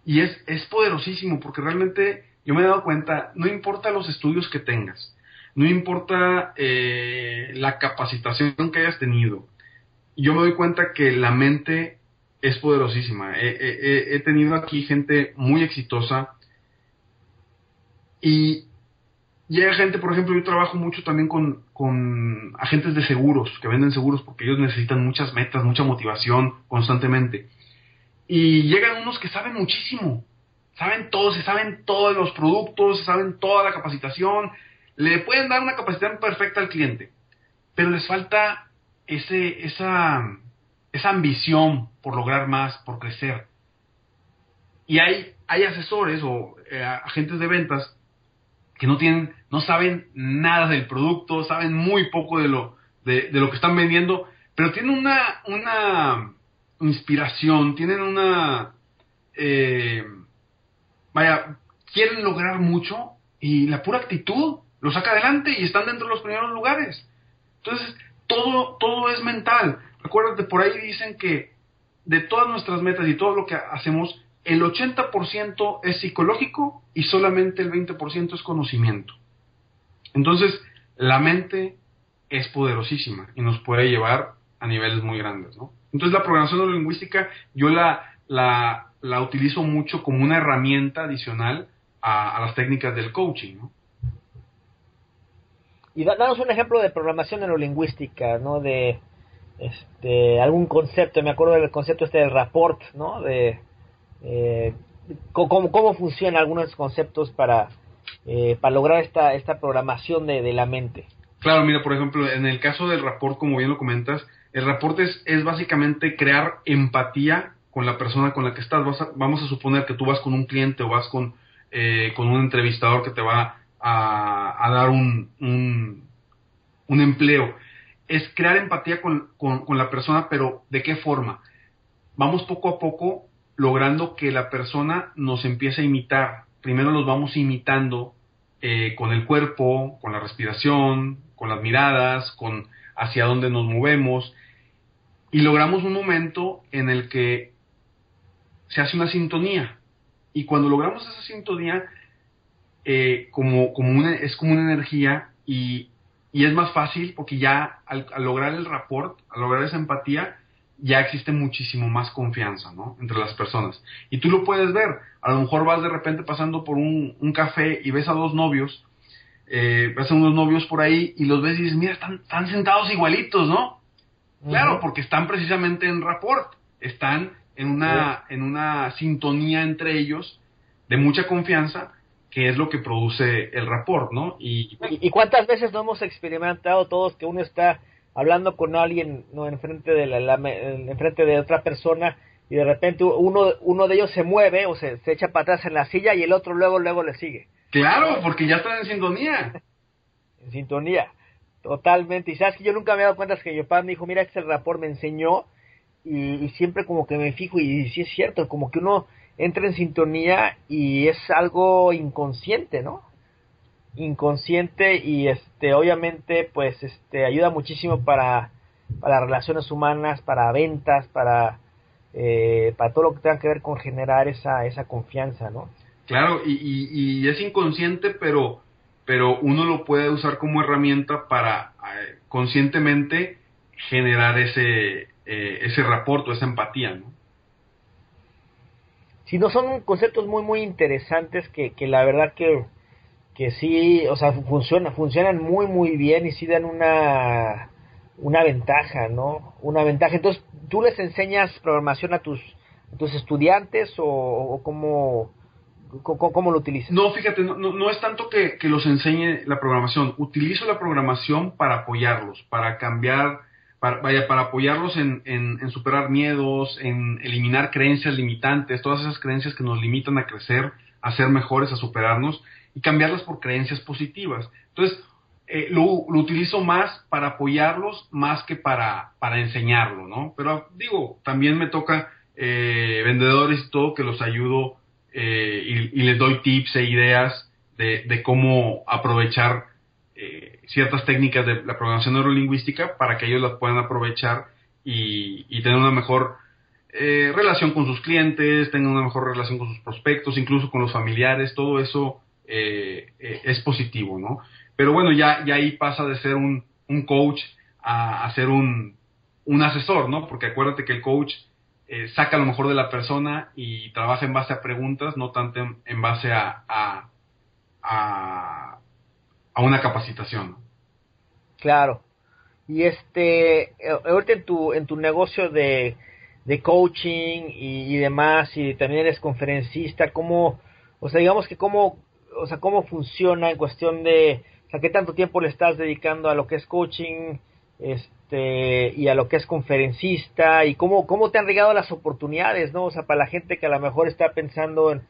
B: Y es, es poderosísimo porque realmente yo me he dado cuenta, no importa los estudios que tengas, no importa eh, la capacitación que hayas tenido, yo me doy cuenta que la mente es poderosísima. He, tenido aquí gente muy exitosa y llega gente, por ejemplo, yo trabajo mucho también con, con agentes de seguros, que venden seguros porque ellos necesitan muchas metas, mucha motivación constantemente. Y llegan unos que saben muchísimo, saben todo, se saben todos los productos, se saben toda la capacitación, le pueden dar una capacitación perfecta al cliente, pero les falta ese, esa, esa ambición por lograr más, por crecer. Y hay, hay asesores o eh, agentes de ventas que no tienen, no saben nada del producto, saben muy poco de lo, de, de lo que están vendiendo, pero tienen una, una inspiración, tienen una eh, vaya, quieren lograr mucho y la pura actitud lo saca adelante y están dentro de los primeros lugares. Entonces, todo, todo es mental. Acuérdate, por ahí dicen que de todas nuestras metas y todo lo que hacemos, el 80% es psicológico y solamente el 20% es conocimiento. Entonces, la mente es poderosísima y nos puede llevar a niveles muy grandes, ¿no? Entonces, la programación lingüística yo la, la, la utilizo mucho como una herramienta adicional a, las técnicas del coaching, ¿no?
C: Y danos un ejemplo de programación neurolingüística, ¿no? De este, algún concepto, me acuerdo del concepto este del rapport, ¿no? De eh, cómo, cómo funcionan algunos conceptos para, eh, para lograr esta, esta programación de, de, la mente.
B: Claro, mira, por ejemplo, en el caso del rapport, como bien lo comentas, el rapport es, básicamente crear empatía con la persona con la que estás. vamos a suponer que tú vas con un cliente o vas con, eh, con un entrevistador que te va a, dar un, un, empleo. Es crear empatía con, con, la persona, pero ¿de qué forma? Vamos poco a poco logrando que la persona nos empiece a imitar. Primero los vamos imitando eh, con el cuerpo, con la respiración, con las miradas, con hacia dónde nos movemos y logramos un momento en el que se hace una sintonía. Y cuando logramos esa sintonía, eh, como, como es como una energía y, y es más fácil porque ya al, lograr el rapport, al lograr esa empatía, ya existe muchísimo más confianza, ¿no? Entre las personas. Y tú lo puedes ver. A lo mejor vas de repente pasando por un café y ves a dos novios, eh, a unos novios por ahí y los ves y dices, mira, están, están sentados igualitos, ¿no? Claro, porque están precisamente en rapport, están en una, en una sintonía entre ellos de mucha confianza, que es lo que produce el rapport, ¿no?
C: Y, ¿Y, cuántas veces no hemos experimentado todos que uno está hablando con alguien no enfrente de la, enfrente de otra persona y de repente uno uno de ellos se mueve o se, se, echa para atrás en la silla y el otro luego luego le sigue.
B: Claro porque ya están en sintonía.
C: En sintonía totalmente. Y sabes que yo nunca me he dado cuenta es que mi papá me dijo mira este rapport me enseñó y, siempre como que me fijo y, y sí es cierto como que uno entra en sintonía y es algo inconsciente no inconsciente y este obviamente pues este ayuda muchísimo para para relaciones humanas para ventas para eh, para todo lo que tenga que ver con generar esa esa confianza no
B: claro y, y, es inconsciente pero pero uno lo puede usar como herramienta para eh, conscientemente generar ese eh, ese o esa empatía no
C: si no son conceptos muy muy interesantes que, que la verdad que que sí, o sea, funciona, funcionan muy, muy bien y sí dan una, una ventaja, ¿no? Una ventaja. Entonces, ¿tú les enseñas programación a tus, tus estudiantes o, o cómo, cómo, lo utilizas?
B: No, fíjate, no, no, es tanto que, que, los enseñe la programación. Utilizo la programación para apoyarlos, para cambiar, para, vaya, para apoyarlos en, en, en superar miedos, en eliminar creencias limitantes, todas esas creencias que nos limitan a crecer, a ser mejores, a superarnos y cambiarlas por creencias positivas. Entonces, eh, lo, utilizo más para apoyarlos más que para, para enseñarlo, ¿no? Pero digo, también me toca eh, vendedores y todo que los ayudo eh, y, les doy tips e ideas de, cómo aprovechar ciertas técnicas de la programación neurolingüística para que ellos las puedan aprovechar y, y tener una mejor relación con sus clientes, tengan una mejor relación con sus prospectos, incluso con los familiares, todo eso eh, eh, es positivo, ¿no? Pero bueno, ya, ya ahí pasa de ser un, un coach a, a, ser un, un asesor, ¿no? Porque acuérdate que el coach eh, saca lo mejor de la persona y trabaja en base a preguntas, no tanto en, base a, a, a, una capacitación.
C: Claro. Y este, ahorita en tu, en tu negocio de, de coaching y, y, demás, y también eres conferencista, ¿cómo, o sea, digamos que cómo, o sea, cómo funciona en cuestión de, o sea, qué tanto tiempo le estás dedicando a lo que es coaching, este, y a lo que es conferencista, y cómo, cómo te han llegado las oportunidades, ¿no? O sea, para la gente que a lo mejor está pensando en,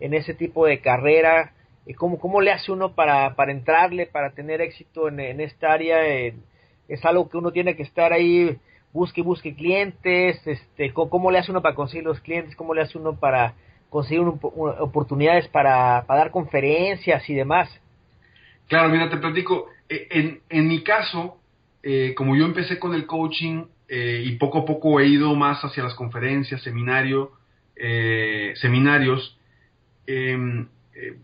C: en ese tipo de carrera, y cómo, cómo le hace uno para, para entrarle, para tener éxito en, en esta área, es algo que uno tiene que estar ahí, busque, busque clientes, este, cómo le hace uno para conseguir los clientes, cómo le hace uno para conseguir oportunidades para, dar conferencias y demás.
B: Claro, mira, te platico. Eh, en, en mi caso, eh, como yo empecé con el coaching eh, y poco a poco he ido más hacia las conferencias, seminario, seminarios, em,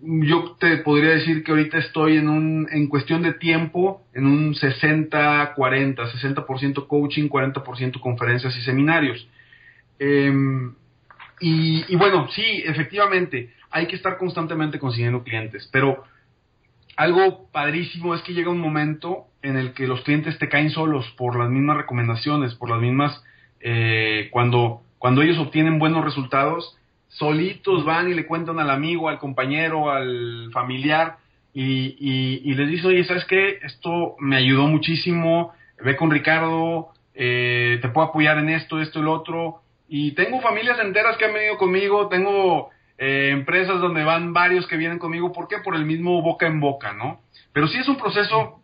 B: yo te podría decir que ahorita estoy en un, en cuestión de tiempo, en un 60-40, 60%, coaching, 40% conferencias y seminarios. Em, y, bueno, sí, efectivamente, hay que estar constantemente consiguiendo clientes, pero algo padrísimo es que llega un momento en el que los clientes te caen solos por las mismas recomendaciones, por las mismas, eh, cuando, cuando ellos obtienen buenos resultados, solitos van y le cuentan al amigo, al compañero, al familiar, y, y, les dicen, oye, ¿sabes qué? Esto me ayudó muchísimo, ve con Ricardo, eh, te puedo apoyar en esto, esto y lo otro, y tengo familias enteras que han venido conmigo, tengo eh, empresas donde van varios que vienen conmigo. ¿Por qué? Por el mismo boca en boca, ¿no? Pero sí es un proceso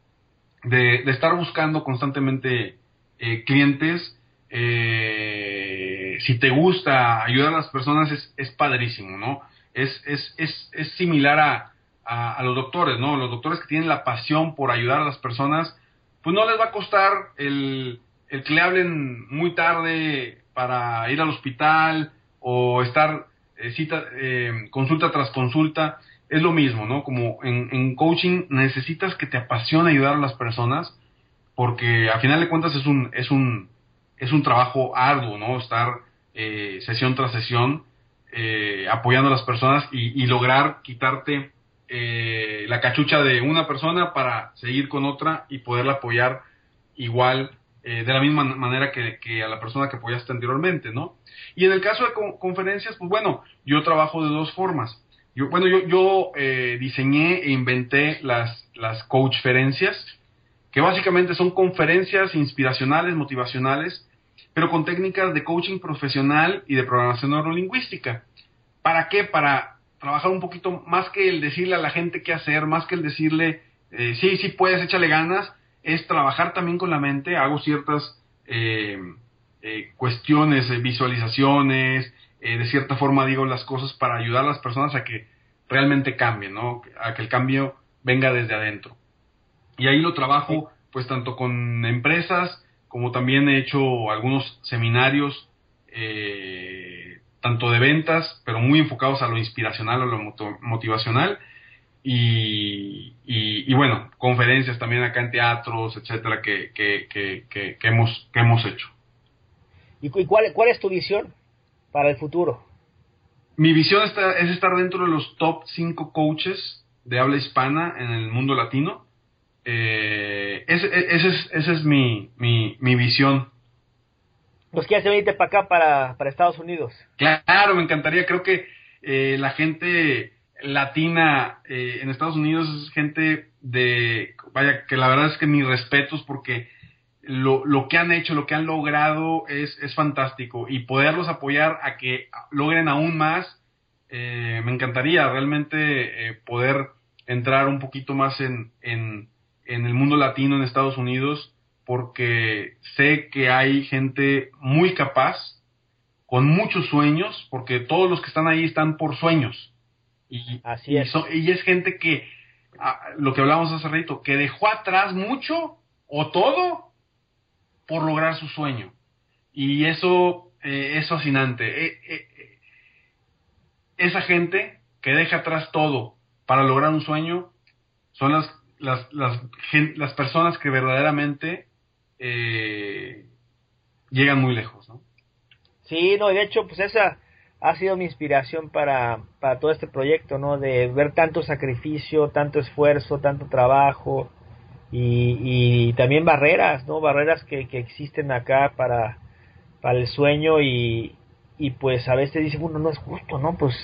B: de, estar buscando constantemente eh, clientes. Eh, si te gusta ayudar a las personas, es, es padrísimo, ¿no? Es, es, es, es similar a, a, a, los doctores, ¿no? Los doctores que tienen la pasión por ayudar a las personas, pues no les va a costar el el que le hablen muy tarde para ir al hospital o estar eh, cita, eh, consulta tras consulta, es lo mismo, ¿no? Como en, coaching necesitas que te apasione ayudar a las personas, porque a final de cuentas es un, es un, es un trabajo arduo, ¿no? Estar eh, sesión tras sesión eh, apoyando a las personas y, y lograr quitarte eh, la cachucha de una persona para seguir con otra y poderla apoyar igual eh, de la misma manera que, que, a la persona que apoyaste anteriormente, ¿no? Y en el caso de conferencias, pues bueno, yo trabajo de dos formas. Yo, bueno, yo, yo eh, diseñé e inventé las, las coachferencias, que básicamente son conferencias inspiracionales, motivacionales, pero con técnicas de coaching profesional y de programación neurolingüística. ¿Para qué? Para trabajar un poquito más que el decirle a la gente qué hacer, más que el decirle, eh, sí, sí puedes, échale ganas, es trabajar también con la mente, hago ciertas eh, eh, cuestiones, eh, visualizaciones, de cierta forma digo las cosas para ayudar a las personas a que realmente cambien, ¿no? A que el cambio venga desde adentro. Y ahí lo trabajo pues tanto con empresas como también he hecho algunos seminarios tanto de ventas, pero muy enfocados a lo inspiracional, a lo motivacional, y, y, y, bueno, conferencias también acá en teatros, etcétera, que, que, que, que, hemos, que hemos hecho.
C: ¿Y cuál, cuál es tu visión para el futuro?
B: Mi visión está, es estar dentro de los top 5 coaches de habla hispana en el mundo latino. Eh, ese, ese, es, ese es mi, mi, mi visión.
C: ¿Pues quieres venirte para acá, para, para Estados Unidos?
B: Claro, me encantaría. Creo que eh, la gente latina eh, en Estados Unidos es gente de, vaya, que la verdad es que mis respetos porque lo, lo que han hecho, lo que han logrado es, es fantástico y poderlos apoyar a que logren aún más, eh, me encantaría realmente eh, poder entrar un poquito más en, en, en el mundo latino en Estados Unidos porque sé que hay gente muy capaz, con muchos sueños, porque todos los que están ahí están por sueños. Y,
C: Así es.
B: Y, so, y es gente que, a, lo que hablábamos hace rato, que dejó atrás mucho o todo por lograr su sueño. Y eso eh, es fascinante. Eh, eh, esa gente que deja atrás todo para lograr un sueño son las, las, las, las personas que verdaderamente llegan muy lejos. ¿no?
C: Sí, no, de hecho, pues esa ha sido mi inspiración para, para todo este proyecto, ¿no? De ver tanto sacrificio, tanto esfuerzo, tanto trabajo y, y también barreras, ¿no? Barreras que, que existen acá para, para el sueño y, y pues a veces dice uno no es justo, ¿no? Pues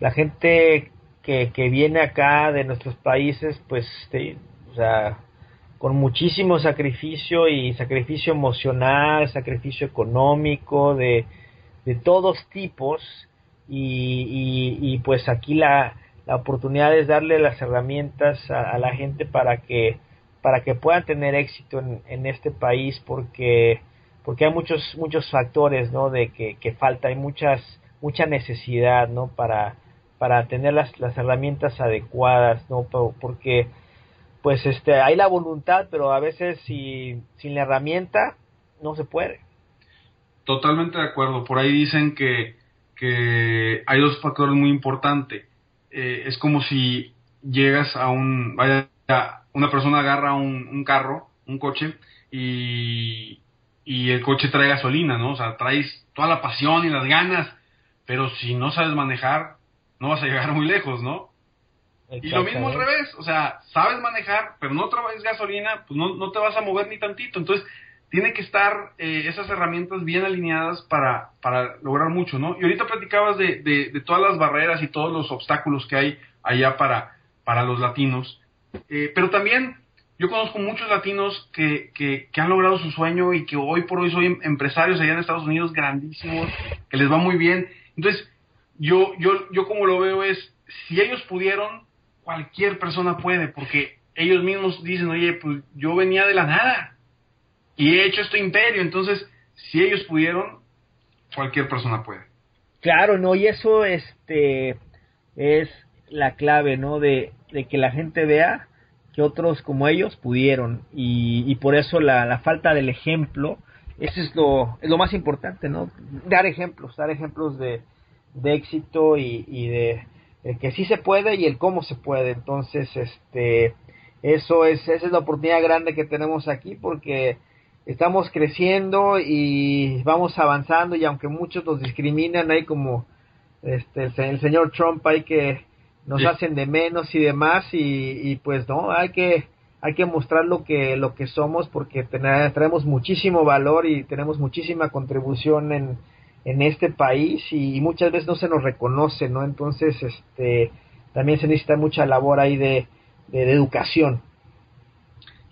C: la gente que, que viene acá de nuestros países, pues, te, o sea, con muchísimo sacrificio y sacrificio emocional, sacrificio económico, de, de todos tipos y, y, y pues aquí la, la, oportunidad es darle las herramientas a, la gente para que para que puedan tener éxito en, en, este país porque porque hay muchos muchos factores no de que, que falta hay muchas mucha necesidad no para para tener las, las herramientas adecuadas no porque pues este hay la voluntad pero a veces si, sin la herramienta no se puede
B: Totalmente de acuerdo. Por ahí dicen que, que hay dos factores muy importantes. Eh, es como si llegas a un, vaya, una persona agarra un, un carro, un coche, y, y el coche trae gasolina, ¿no? O sea, traes toda la pasión y las ganas, pero si no sabes manejar, no vas a llegar muy lejos, ¿no? Y lo mismo al revés, o sea, sabes manejar, pero no traes gasolina, pues no, no te vas a mover ni tantito. Entonces, tiene que estar eh, esas herramientas bien alineadas para, para lograr mucho, ¿no? Y ahorita platicabas de, de, todas las barreras y todos los obstáculos que hay allá para, para los latinos, eh, pero también yo conozco muchos latinos que, que, que, han logrado su sueño y que hoy por hoy son empresarios allá en Estados Unidos grandísimos, que les va muy bien. Entonces, yo, yo, yo como lo veo es, si ellos pudieron, cualquier persona puede, porque ellos mismos dicen, oye, pues yo venía de la nada, y he hecho este imperio. Entonces, si ellos pudieron, cualquier persona puede.
C: Claro, no, y eso este es la clave, ¿no? De, de que la gente vea que otros como ellos pudieron y, por eso la, la, falta del ejemplo eso es lo, es lo más importante, ¿no? Dar ejemplos, dar ejemplos de, de éxito y, y de que sí se puede y el cómo se puede. Entonces, este, eso es, esa es la oportunidad grande que tenemos aquí porque estamos creciendo y vamos avanzando y aunque muchos nos discriminan, hay como este, el, señor Trump hay que nos hacen de menos y demás y, y pues no, hay que hay que mostrar lo que lo que somos porque tenemos muchísimo valor y tenemos muchísima contribución en, en este país y, muchas veces no se nos reconoce, ¿no? Entonces, este también se necesita mucha labor ahí de, de, educación.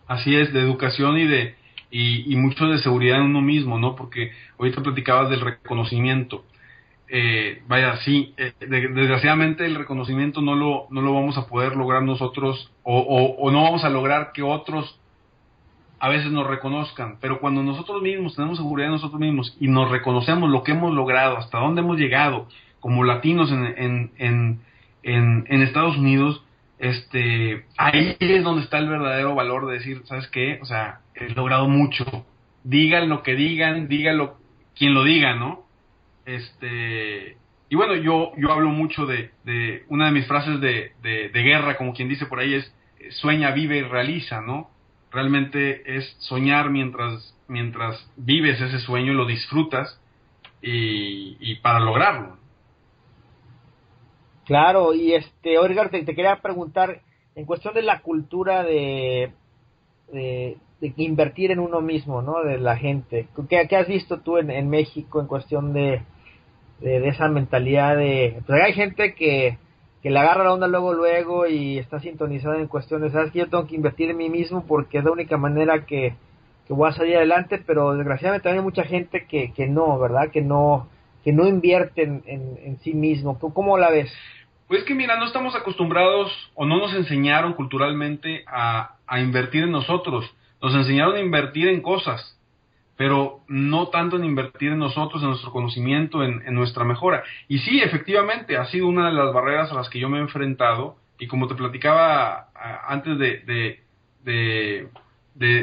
B: Así es, de educación y de y, mucho de seguridad en uno mismo, ¿no? Porque ahorita platicabas del reconocimiento. Eh, vaya, sí, eh, desgraciadamente el reconocimiento no lo, no lo vamos a poder lograr nosotros o, no vamos a lograr que otros a veces nos reconozcan, pero cuando nosotros mismos tenemos seguridad en nosotros mismos y nos reconocemos lo que hemos logrado, hasta dónde hemos llegado como latinos en, en, en Estados Unidos, este, ahí es donde está el verdadero valor de decir, ¿sabes qué? O sea, he logrado mucho. Digan lo que digan, dígalo quien lo diga, ¿no? Este, y bueno, yo, yo hablo mucho de, de una de mis frases de, de, guerra, como quien dice por ahí, es sueña, vive y realiza, ¿no? Realmente es soñar mientras, mientras vives ese sueño lo disfrutas y, y para lograrlo.
C: Claro, y este, oiga, te, te, quería preguntar, en cuestión de la cultura de, de, invertir en uno mismo, ¿no? De la gente. ¿Qué, has visto tú en, en México en cuestión de, de, esa mentalidad de... Pues hay gente que, que le agarra la onda luego, luego y está sintonizada en cuestiones, sabes que yo tengo que invertir en mí mismo porque es la única manera que, que voy a salir adelante, pero desgraciadamente también hay mucha gente que, que no, ¿verdad? Que no que no invierte en, en, sí mismo. ¿Cómo la ves?
B: Pues que mira, no estamos acostumbrados o no nos enseñaron culturalmente a, invertir en nosotros. Nos enseñaron a invertir en cosas pero no tanto en invertir en nosotros, en nuestro conocimiento, en, nuestra mejora. Y sí, efectivamente, ha sido una de las barreras a las que yo me he enfrentado, y como te platicaba antes de, de,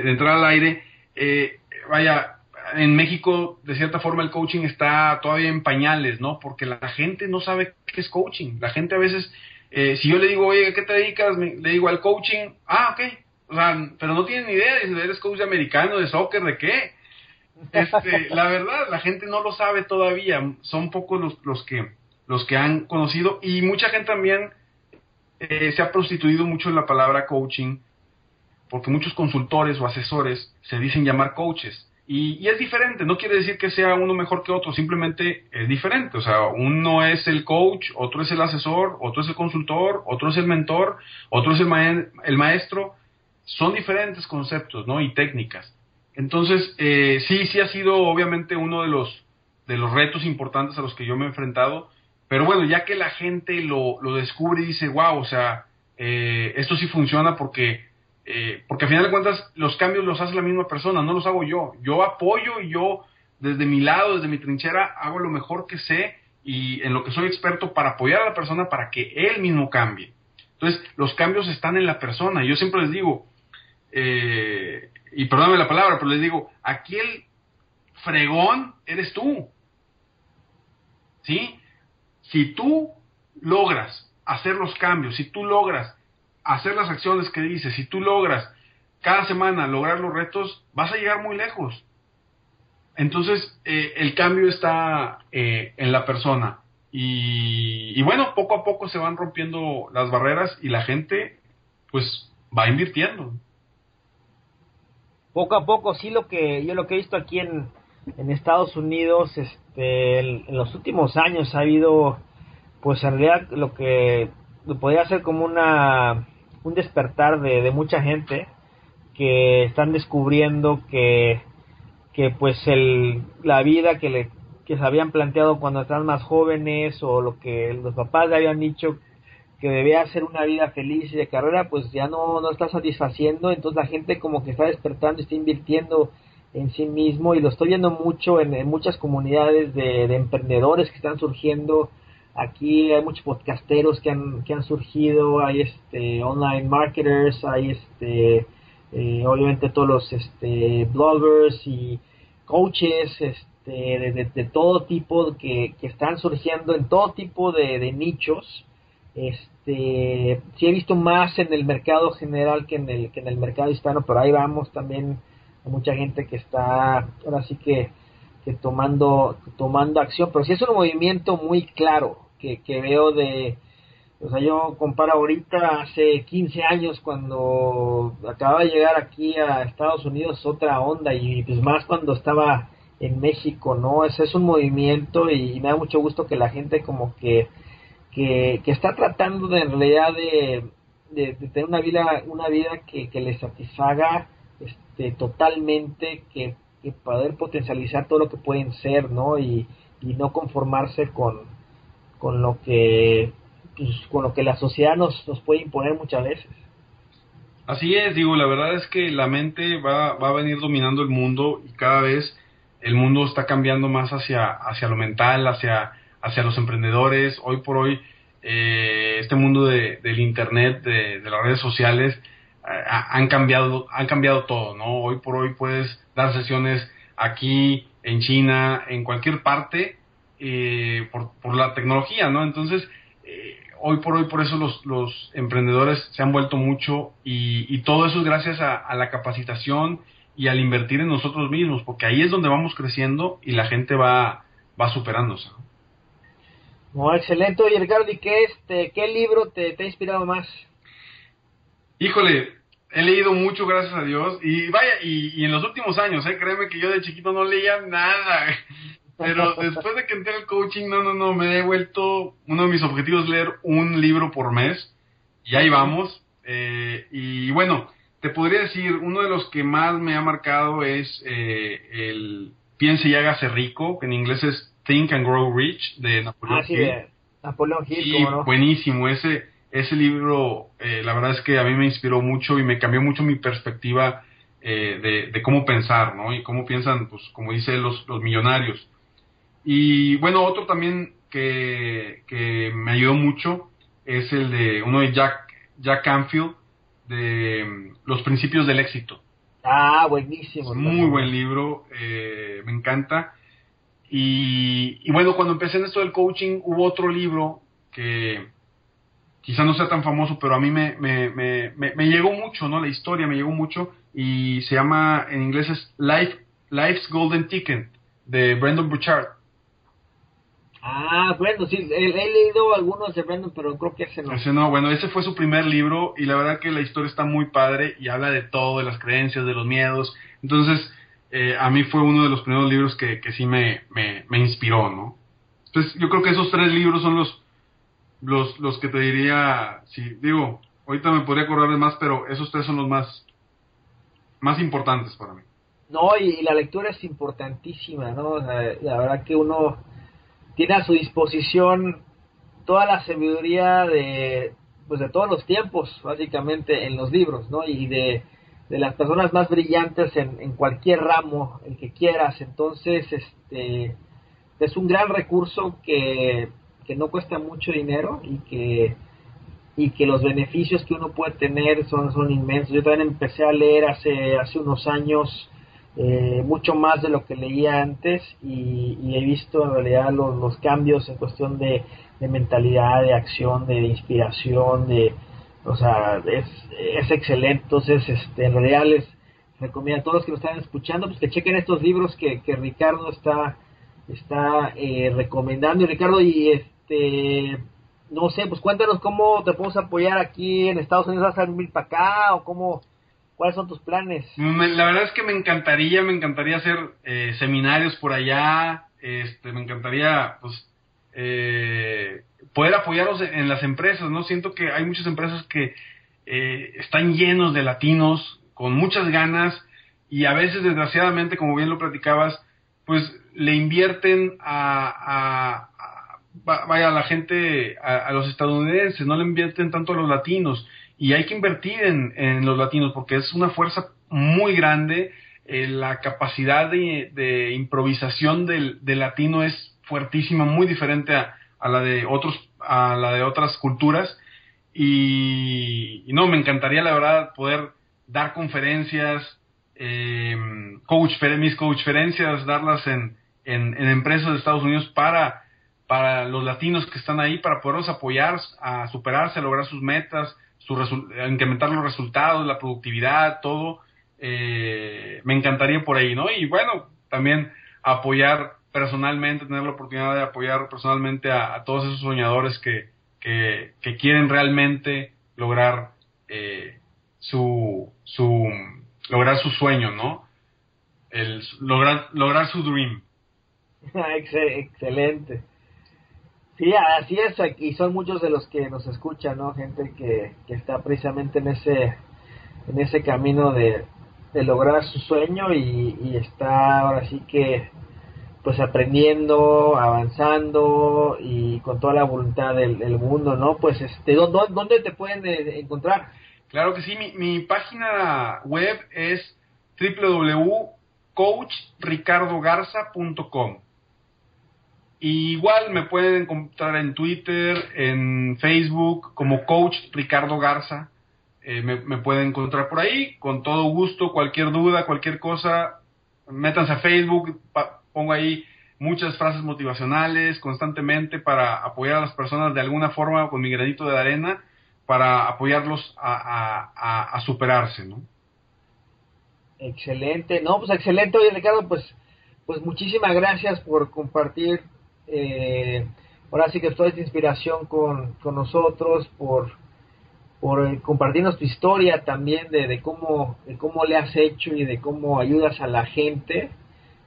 B: entrar al aire, eh, vaya, en México, de cierta forma, el coaching está todavía en pañales, ¿no? Porque la gente no sabe qué es coaching. La gente a veces, eh, si yo le digo, oye, ¿qué te dedicas? le digo al coaching, ah, ok. O sea, pero no tienen ni idea, dice, ¿eres coach americano, de soccer, de qué? Este, la verdad, la gente no lo sabe todavía. Son pocos los, los que los que han conocido y mucha gente también eh, se ha prostituido mucho en la palabra coaching porque muchos consultores o asesores se dicen llamar coaches. Y, y, es diferente, no quiere decir que sea uno mejor que otro, simplemente es diferente. O sea, uno es el coach, otro es el asesor, otro es el consultor, otro es el mentor, otro es el, el maestro. Son diferentes conceptos, ¿no? Y técnicas. Entonces, eh, sí, sí ha sido obviamente uno de los, de los retos importantes a los que yo me he enfrentado, pero bueno, ya que la gente lo, lo descubre y dice, wow, o sea, eh, esto sí funciona porque, eh, porque a final de cuentas los cambios los hace la misma persona, no los hago yo. Yo apoyo y yo desde mi lado, desde mi trinchera, hago lo mejor que sé y en lo que soy experto para apoyar a la persona para que él mismo cambie. Entonces, los cambios están en la persona. Yo siempre les digo, eh, y perdóname la palabra, pero les digo, aquí el fregón eres tú. ¿Sí? Si tú logras hacer los cambios, si tú logras hacer las acciones que dices, si tú logras cada semana lograr los retos, vas a llegar muy lejos. Entonces, eh, el cambio está eh, en la persona. Y, y, bueno, poco a poco se van rompiendo las barreras y la gente, pues, va invirtiendo
C: poco a poco sí lo que yo lo que he visto aquí en, en Estados Unidos este en, los últimos años ha habido pues en realidad lo que podría ser como una un despertar de, mucha gente que están descubriendo que que pues el la vida que le que se habían planteado cuando estaban más jóvenes o lo que los papás le habían dicho que debía ser una vida feliz y de carrera, pues ya no, no está satisfaciendo, entonces la gente como que está despertando, está invirtiendo en sí mismo y lo estoy viendo mucho en, muchas comunidades de, emprendedores que están surgiendo. Aquí hay muchos podcasteros que han, que han surgido, hay este online marketers, hay este eh, obviamente todos los este bloggers y coaches este, de, todo tipo que, que, están surgiendo en todo tipo de, nichos. Este, sí he visto más en el mercado general que en el, que en el mercado hispano, pero ahí vamos también a mucha gente que está ahora sí que, que tomando, tomando acción, pero sí es un movimiento muy claro que, que veo de, o sea, yo comparo ahorita hace 15 años cuando acababa de llegar aquí a Estados Unidos otra onda y pues más cuando estaba en México, ¿no? Ese es un movimiento y, me da mucho gusto que la gente como que, que, está tratando de en realidad de, de, tener una vida, una vida que, que les satisfaga este, totalmente, que, que poder potencializar todo lo que pueden ser, ¿no? Y, y no conformarse con, con lo que pues, con lo que la sociedad nos, nos puede imponer muchas veces.
B: Así es, digo, la verdad es que la mente va, va a venir dominando el mundo y cada vez el mundo está cambiando más hacia, hacia lo mental, hacia, hacia los emprendedores. Hoy por hoy, eh, este mundo de, del Internet, de, las redes sociales, eh, han, cambiado, han cambiado todo, ¿no? Hoy por hoy puedes dar sesiones aquí, en China, en cualquier parte, eh, por, por la tecnología, ¿no? Entonces, hoy por hoy por eso los, los emprendedores se han vuelto mucho y, todo eso es gracias a, la capacitación y al invertir en nosotros mismos, porque ahí es donde vamos creciendo y la gente va, va superándose.
C: No, excelente. Oye, Ricardo, ¿y qué, este, qué libro te, te ha inspirado más?
B: Híjole, he leído mucho, gracias a Dios. Y vaya, y, y en los últimos años, ¿eh? créeme que yo de chiquito no leía nada. Pero después de que entré al coaching, no, no, no, me he vuelto, uno de mis objetivos leer un libro por mes. Y ahí vamos. Eh, y bueno, te podría decir, uno de los que más me ha marcado es eh, el Piense y hágase rico, que en inglés es Think and Grow Rich, de Napoleón
C: ah, Hill. Napoleón Hill,
B: sí, buenísimo. Ese, ese libro, eh, la verdad es que a mí me inspiró mucho y me cambió mucho mi perspectiva de, de, cómo pensar, ¿no? Y cómo piensan, pues, como dice los, los millonarios. Y bueno, otro también que, que me ayudó mucho es el de uno de Jack, Jack Canfield, de mm, Los Principios del Éxito.
C: Ah, buenísimo.
B: muy buen libro, eh, me encanta. Y, y, bueno, cuando empecé en esto del coaching, hubo otro libro que quizá no sea tan famoso, pero a mí me, me, me, me, llegó mucho, ¿no? La historia me llegó mucho y se llama, en inglés es Life, Life's Golden Ticket, de Brendan Burchard.
C: Ah, bueno, sí, he, leído algunos de Brandon, pero creo que ese no.
B: Ese no, bueno, ese fue su primer libro y la verdad que la historia está muy padre y habla de todo, de las creencias, de los miedos. Entonces, eh, a mí fue uno de los primeros libros que, que sí me, me, me, inspiró, ¿no? Entonces, yo creo que esos tres libros son los, los, los que te diría, sí, digo, ahorita me podría acordar de más, pero esos tres son los más, más importantes para mí.
C: No, y, la lectura es importantísima, ¿no? la verdad que uno tiene a su disposición toda la sabiduría de pues de todos los tiempos básicamente en los libros no y de, de las personas más brillantes en, en, cualquier ramo el que quieras entonces este es un gran recurso que, que no cuesta mucho dinero y que y que los beneficios que uno puede tener son, son inmensos. Yo también empecé a leer hace, hace unos años eh, mucho más de lo que leía antes y, he visto en realidad los, cambios en cuestión de, mentalidad, de acción, de, inspiración, de, o sea, es, es excelente. Entonces, este, en realidad les recomiendo a todos los que nos están escuchando pues que chequen estos libros que, que Ricardo está, está eh, recomendando. Y Ricardo, y este, no sé, pues cuéntanos cómo te podemos apoyar aquí en Estados Unidos, ¿vas a venir para acá o cómo? ¿Cuáles son tus planes?
B: La verdad es que me encantaría, me encantaría hacer eh, seminarios por allá, este, me encantaría, pues, eh, poder apoyarlos en las empresas, ¿no? Siento que hay muchas empresas que eh, están llenos de latinos, con muchas ganas, y a veces, desgraciadamente, como bien lo platicabas, pues le invierten a, vaya, a la gente, a, los estadounidenses, no le invierten tanto a los latinos y hay que invertir en, los latinos porque es una fuerza muy grande. Eh, la capacidad de, improvisación del, latino es fuertísima, muy diferente a, la de otros, a la de otras culturas. Y, no, me encantaría la verdad poder dar conferencias, eh, coach, mis coachferencias, darlas en, en, empresas de Estados Unidos para, para los latinos que están ahí, para poderlos apoyar a superarse, a lograr sus metas, su incrementar los resultados, la productividad, todo. Eh, me encantaría por ahí, ¿no? Y bueno, también apoyar personalmente, tener la oportunidad de apoyar personalmente a, todos esos soñadores que, que, quieren realmente lograr eh, su, su lograr su sueño, ¿no? El, lograr, lograr su dream.
C: Excelente. Sí, así es, y son muchos de los que nos escuchan, ¿no? Gente que, que está precisamente en ese, en ese camino de, de lograr su sueño y, está ahora sí que pues aprendiendo, avanzando y con toda la voluntad del, mundo, ¿no? Pues este, ¿dónde, dónde te pueden eh, encontrar?
B: Claro que sí, mi, mi página web es www.coachricardogarza.com. igual me pueden encontrar en Twitter, en Facebook como Coach Ricardo Garza. Eh, me, pueden encontrar por ahí, con todo gusto, cualquier duda, cualquier cosa, métanse a Facebook, pongo ahí muchas frases motivacionales constantemente para apoyar a las personas de alguna forma con mi granito de arena para apoyarlos a, superarse, ¿no?
C: Excelente, no, pues excelente, oye Ricardo, pues, pues muchísimas gracias por compartir, eh, ahora sí que toda esta inspiración con, nosotros, por, por eh, compartirnos tu historia también de, de, cómo, de cómo le has hecho y de cómo ayudas a la gente.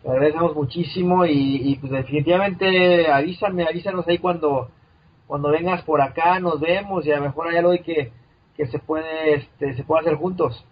C: Te agradecemos muchísimo y, y pues definitivamente avísame, avísanos ahí cuando cuando vengas por acá nos vemos y a lo mejor hay algo que, que se puede este, se puede hacer juntos.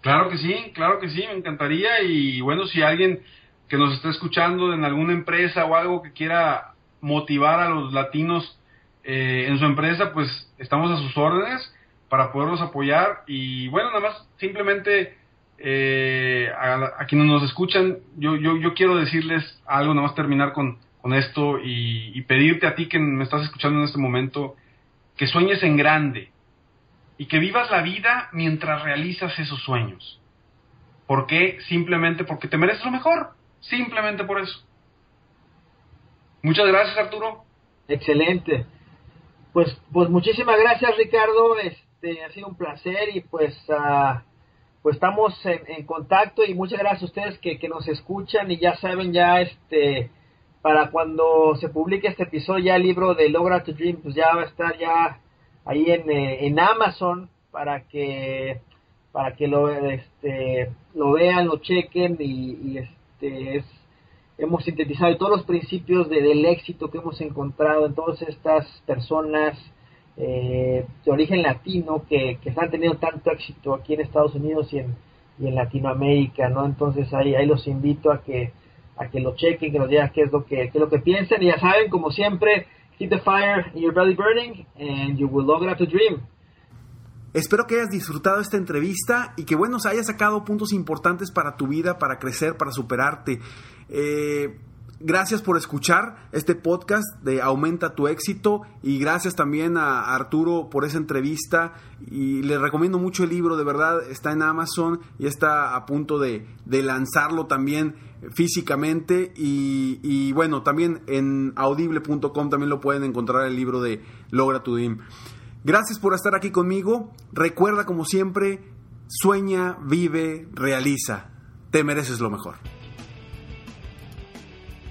B: Claro que sí, claro que sí, me encantaría y bueno, si alguien que nos está escuchando en alguna empresa o algo que quiera motivar a los latinos eh, en su empresa, pues estamos a sus órdenes para poderlos apoyar y bueno, nada más simplemente eh, a, quienes nos escuchan, yo, yo, yo quiero decirles algo, nada más terminar con, con esto y, pedirte a ti que me estás escuchando en este momento que sueñes en grande y que vivas la vida mientras realizas esos sueños. ¿Por qué? Simplemente porque te mereces lo mejor. Simplemente por eso. Muchas gracias, Arturo.
C: Excelente. Pues, pues muchísimas gracias, Ricardo. Este ha sido un placer y pues, uh, pues estamos en, en, contacto y muchas gracias a ustedes que, que nos escuchan y ya saben ya este para cuando se publique este episodio ya el libro de Logra to Dream pues ya va a estar ya ahí en, eh, en Amazon para que para que lo este lo vean lo chequen y, este es hemos sintetizado todos los principios del éxito que hemos encontrado en todas estas personas eh, de origen latino que, que han tenido tanto éxito aquí en Estados Unidos y en, y en Latinoamérica, ¿no? Entonces ahí, ahí los invito a que a que lo chequen, que nos digan qué es lo que, qué lo que piensan. Y ya saben, como siempre, keep the fire in your belly burning and you will lograr to dream.
D: Espero que hayas disfrutado esta entrevista y que bueno, se haya sacado puntos importantes para tu vida, para crecer, para superarte. Eh, gracias por escuchar este podcast de Aumenta tu éxito y gracias también a Arturo por esa entrevista y le recomiendo mucho el libro, de verdad está en Amazon y está a punto de, lanzarlo también físicamente y, bueno, también en audible.com también lo pueden encontrar el libro de Logra tu Dream. Gracias por estar aquí conmigo. Recuerda como siempre, sueña, vive, realiza. Te mereces lo mejor.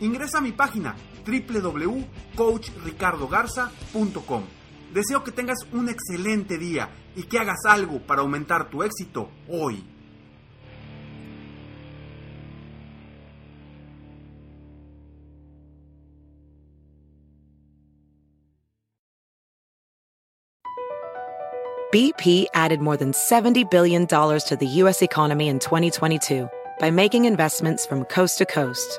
D: Ingresa a mi página www.coachricardogarza.com. Deseo que tengas un excelente día y que hagas algo para aumentar tu éxito hoy.
E: BP added more than $70 billion to the U.S. economy in 2022 by making investments from coast to coast.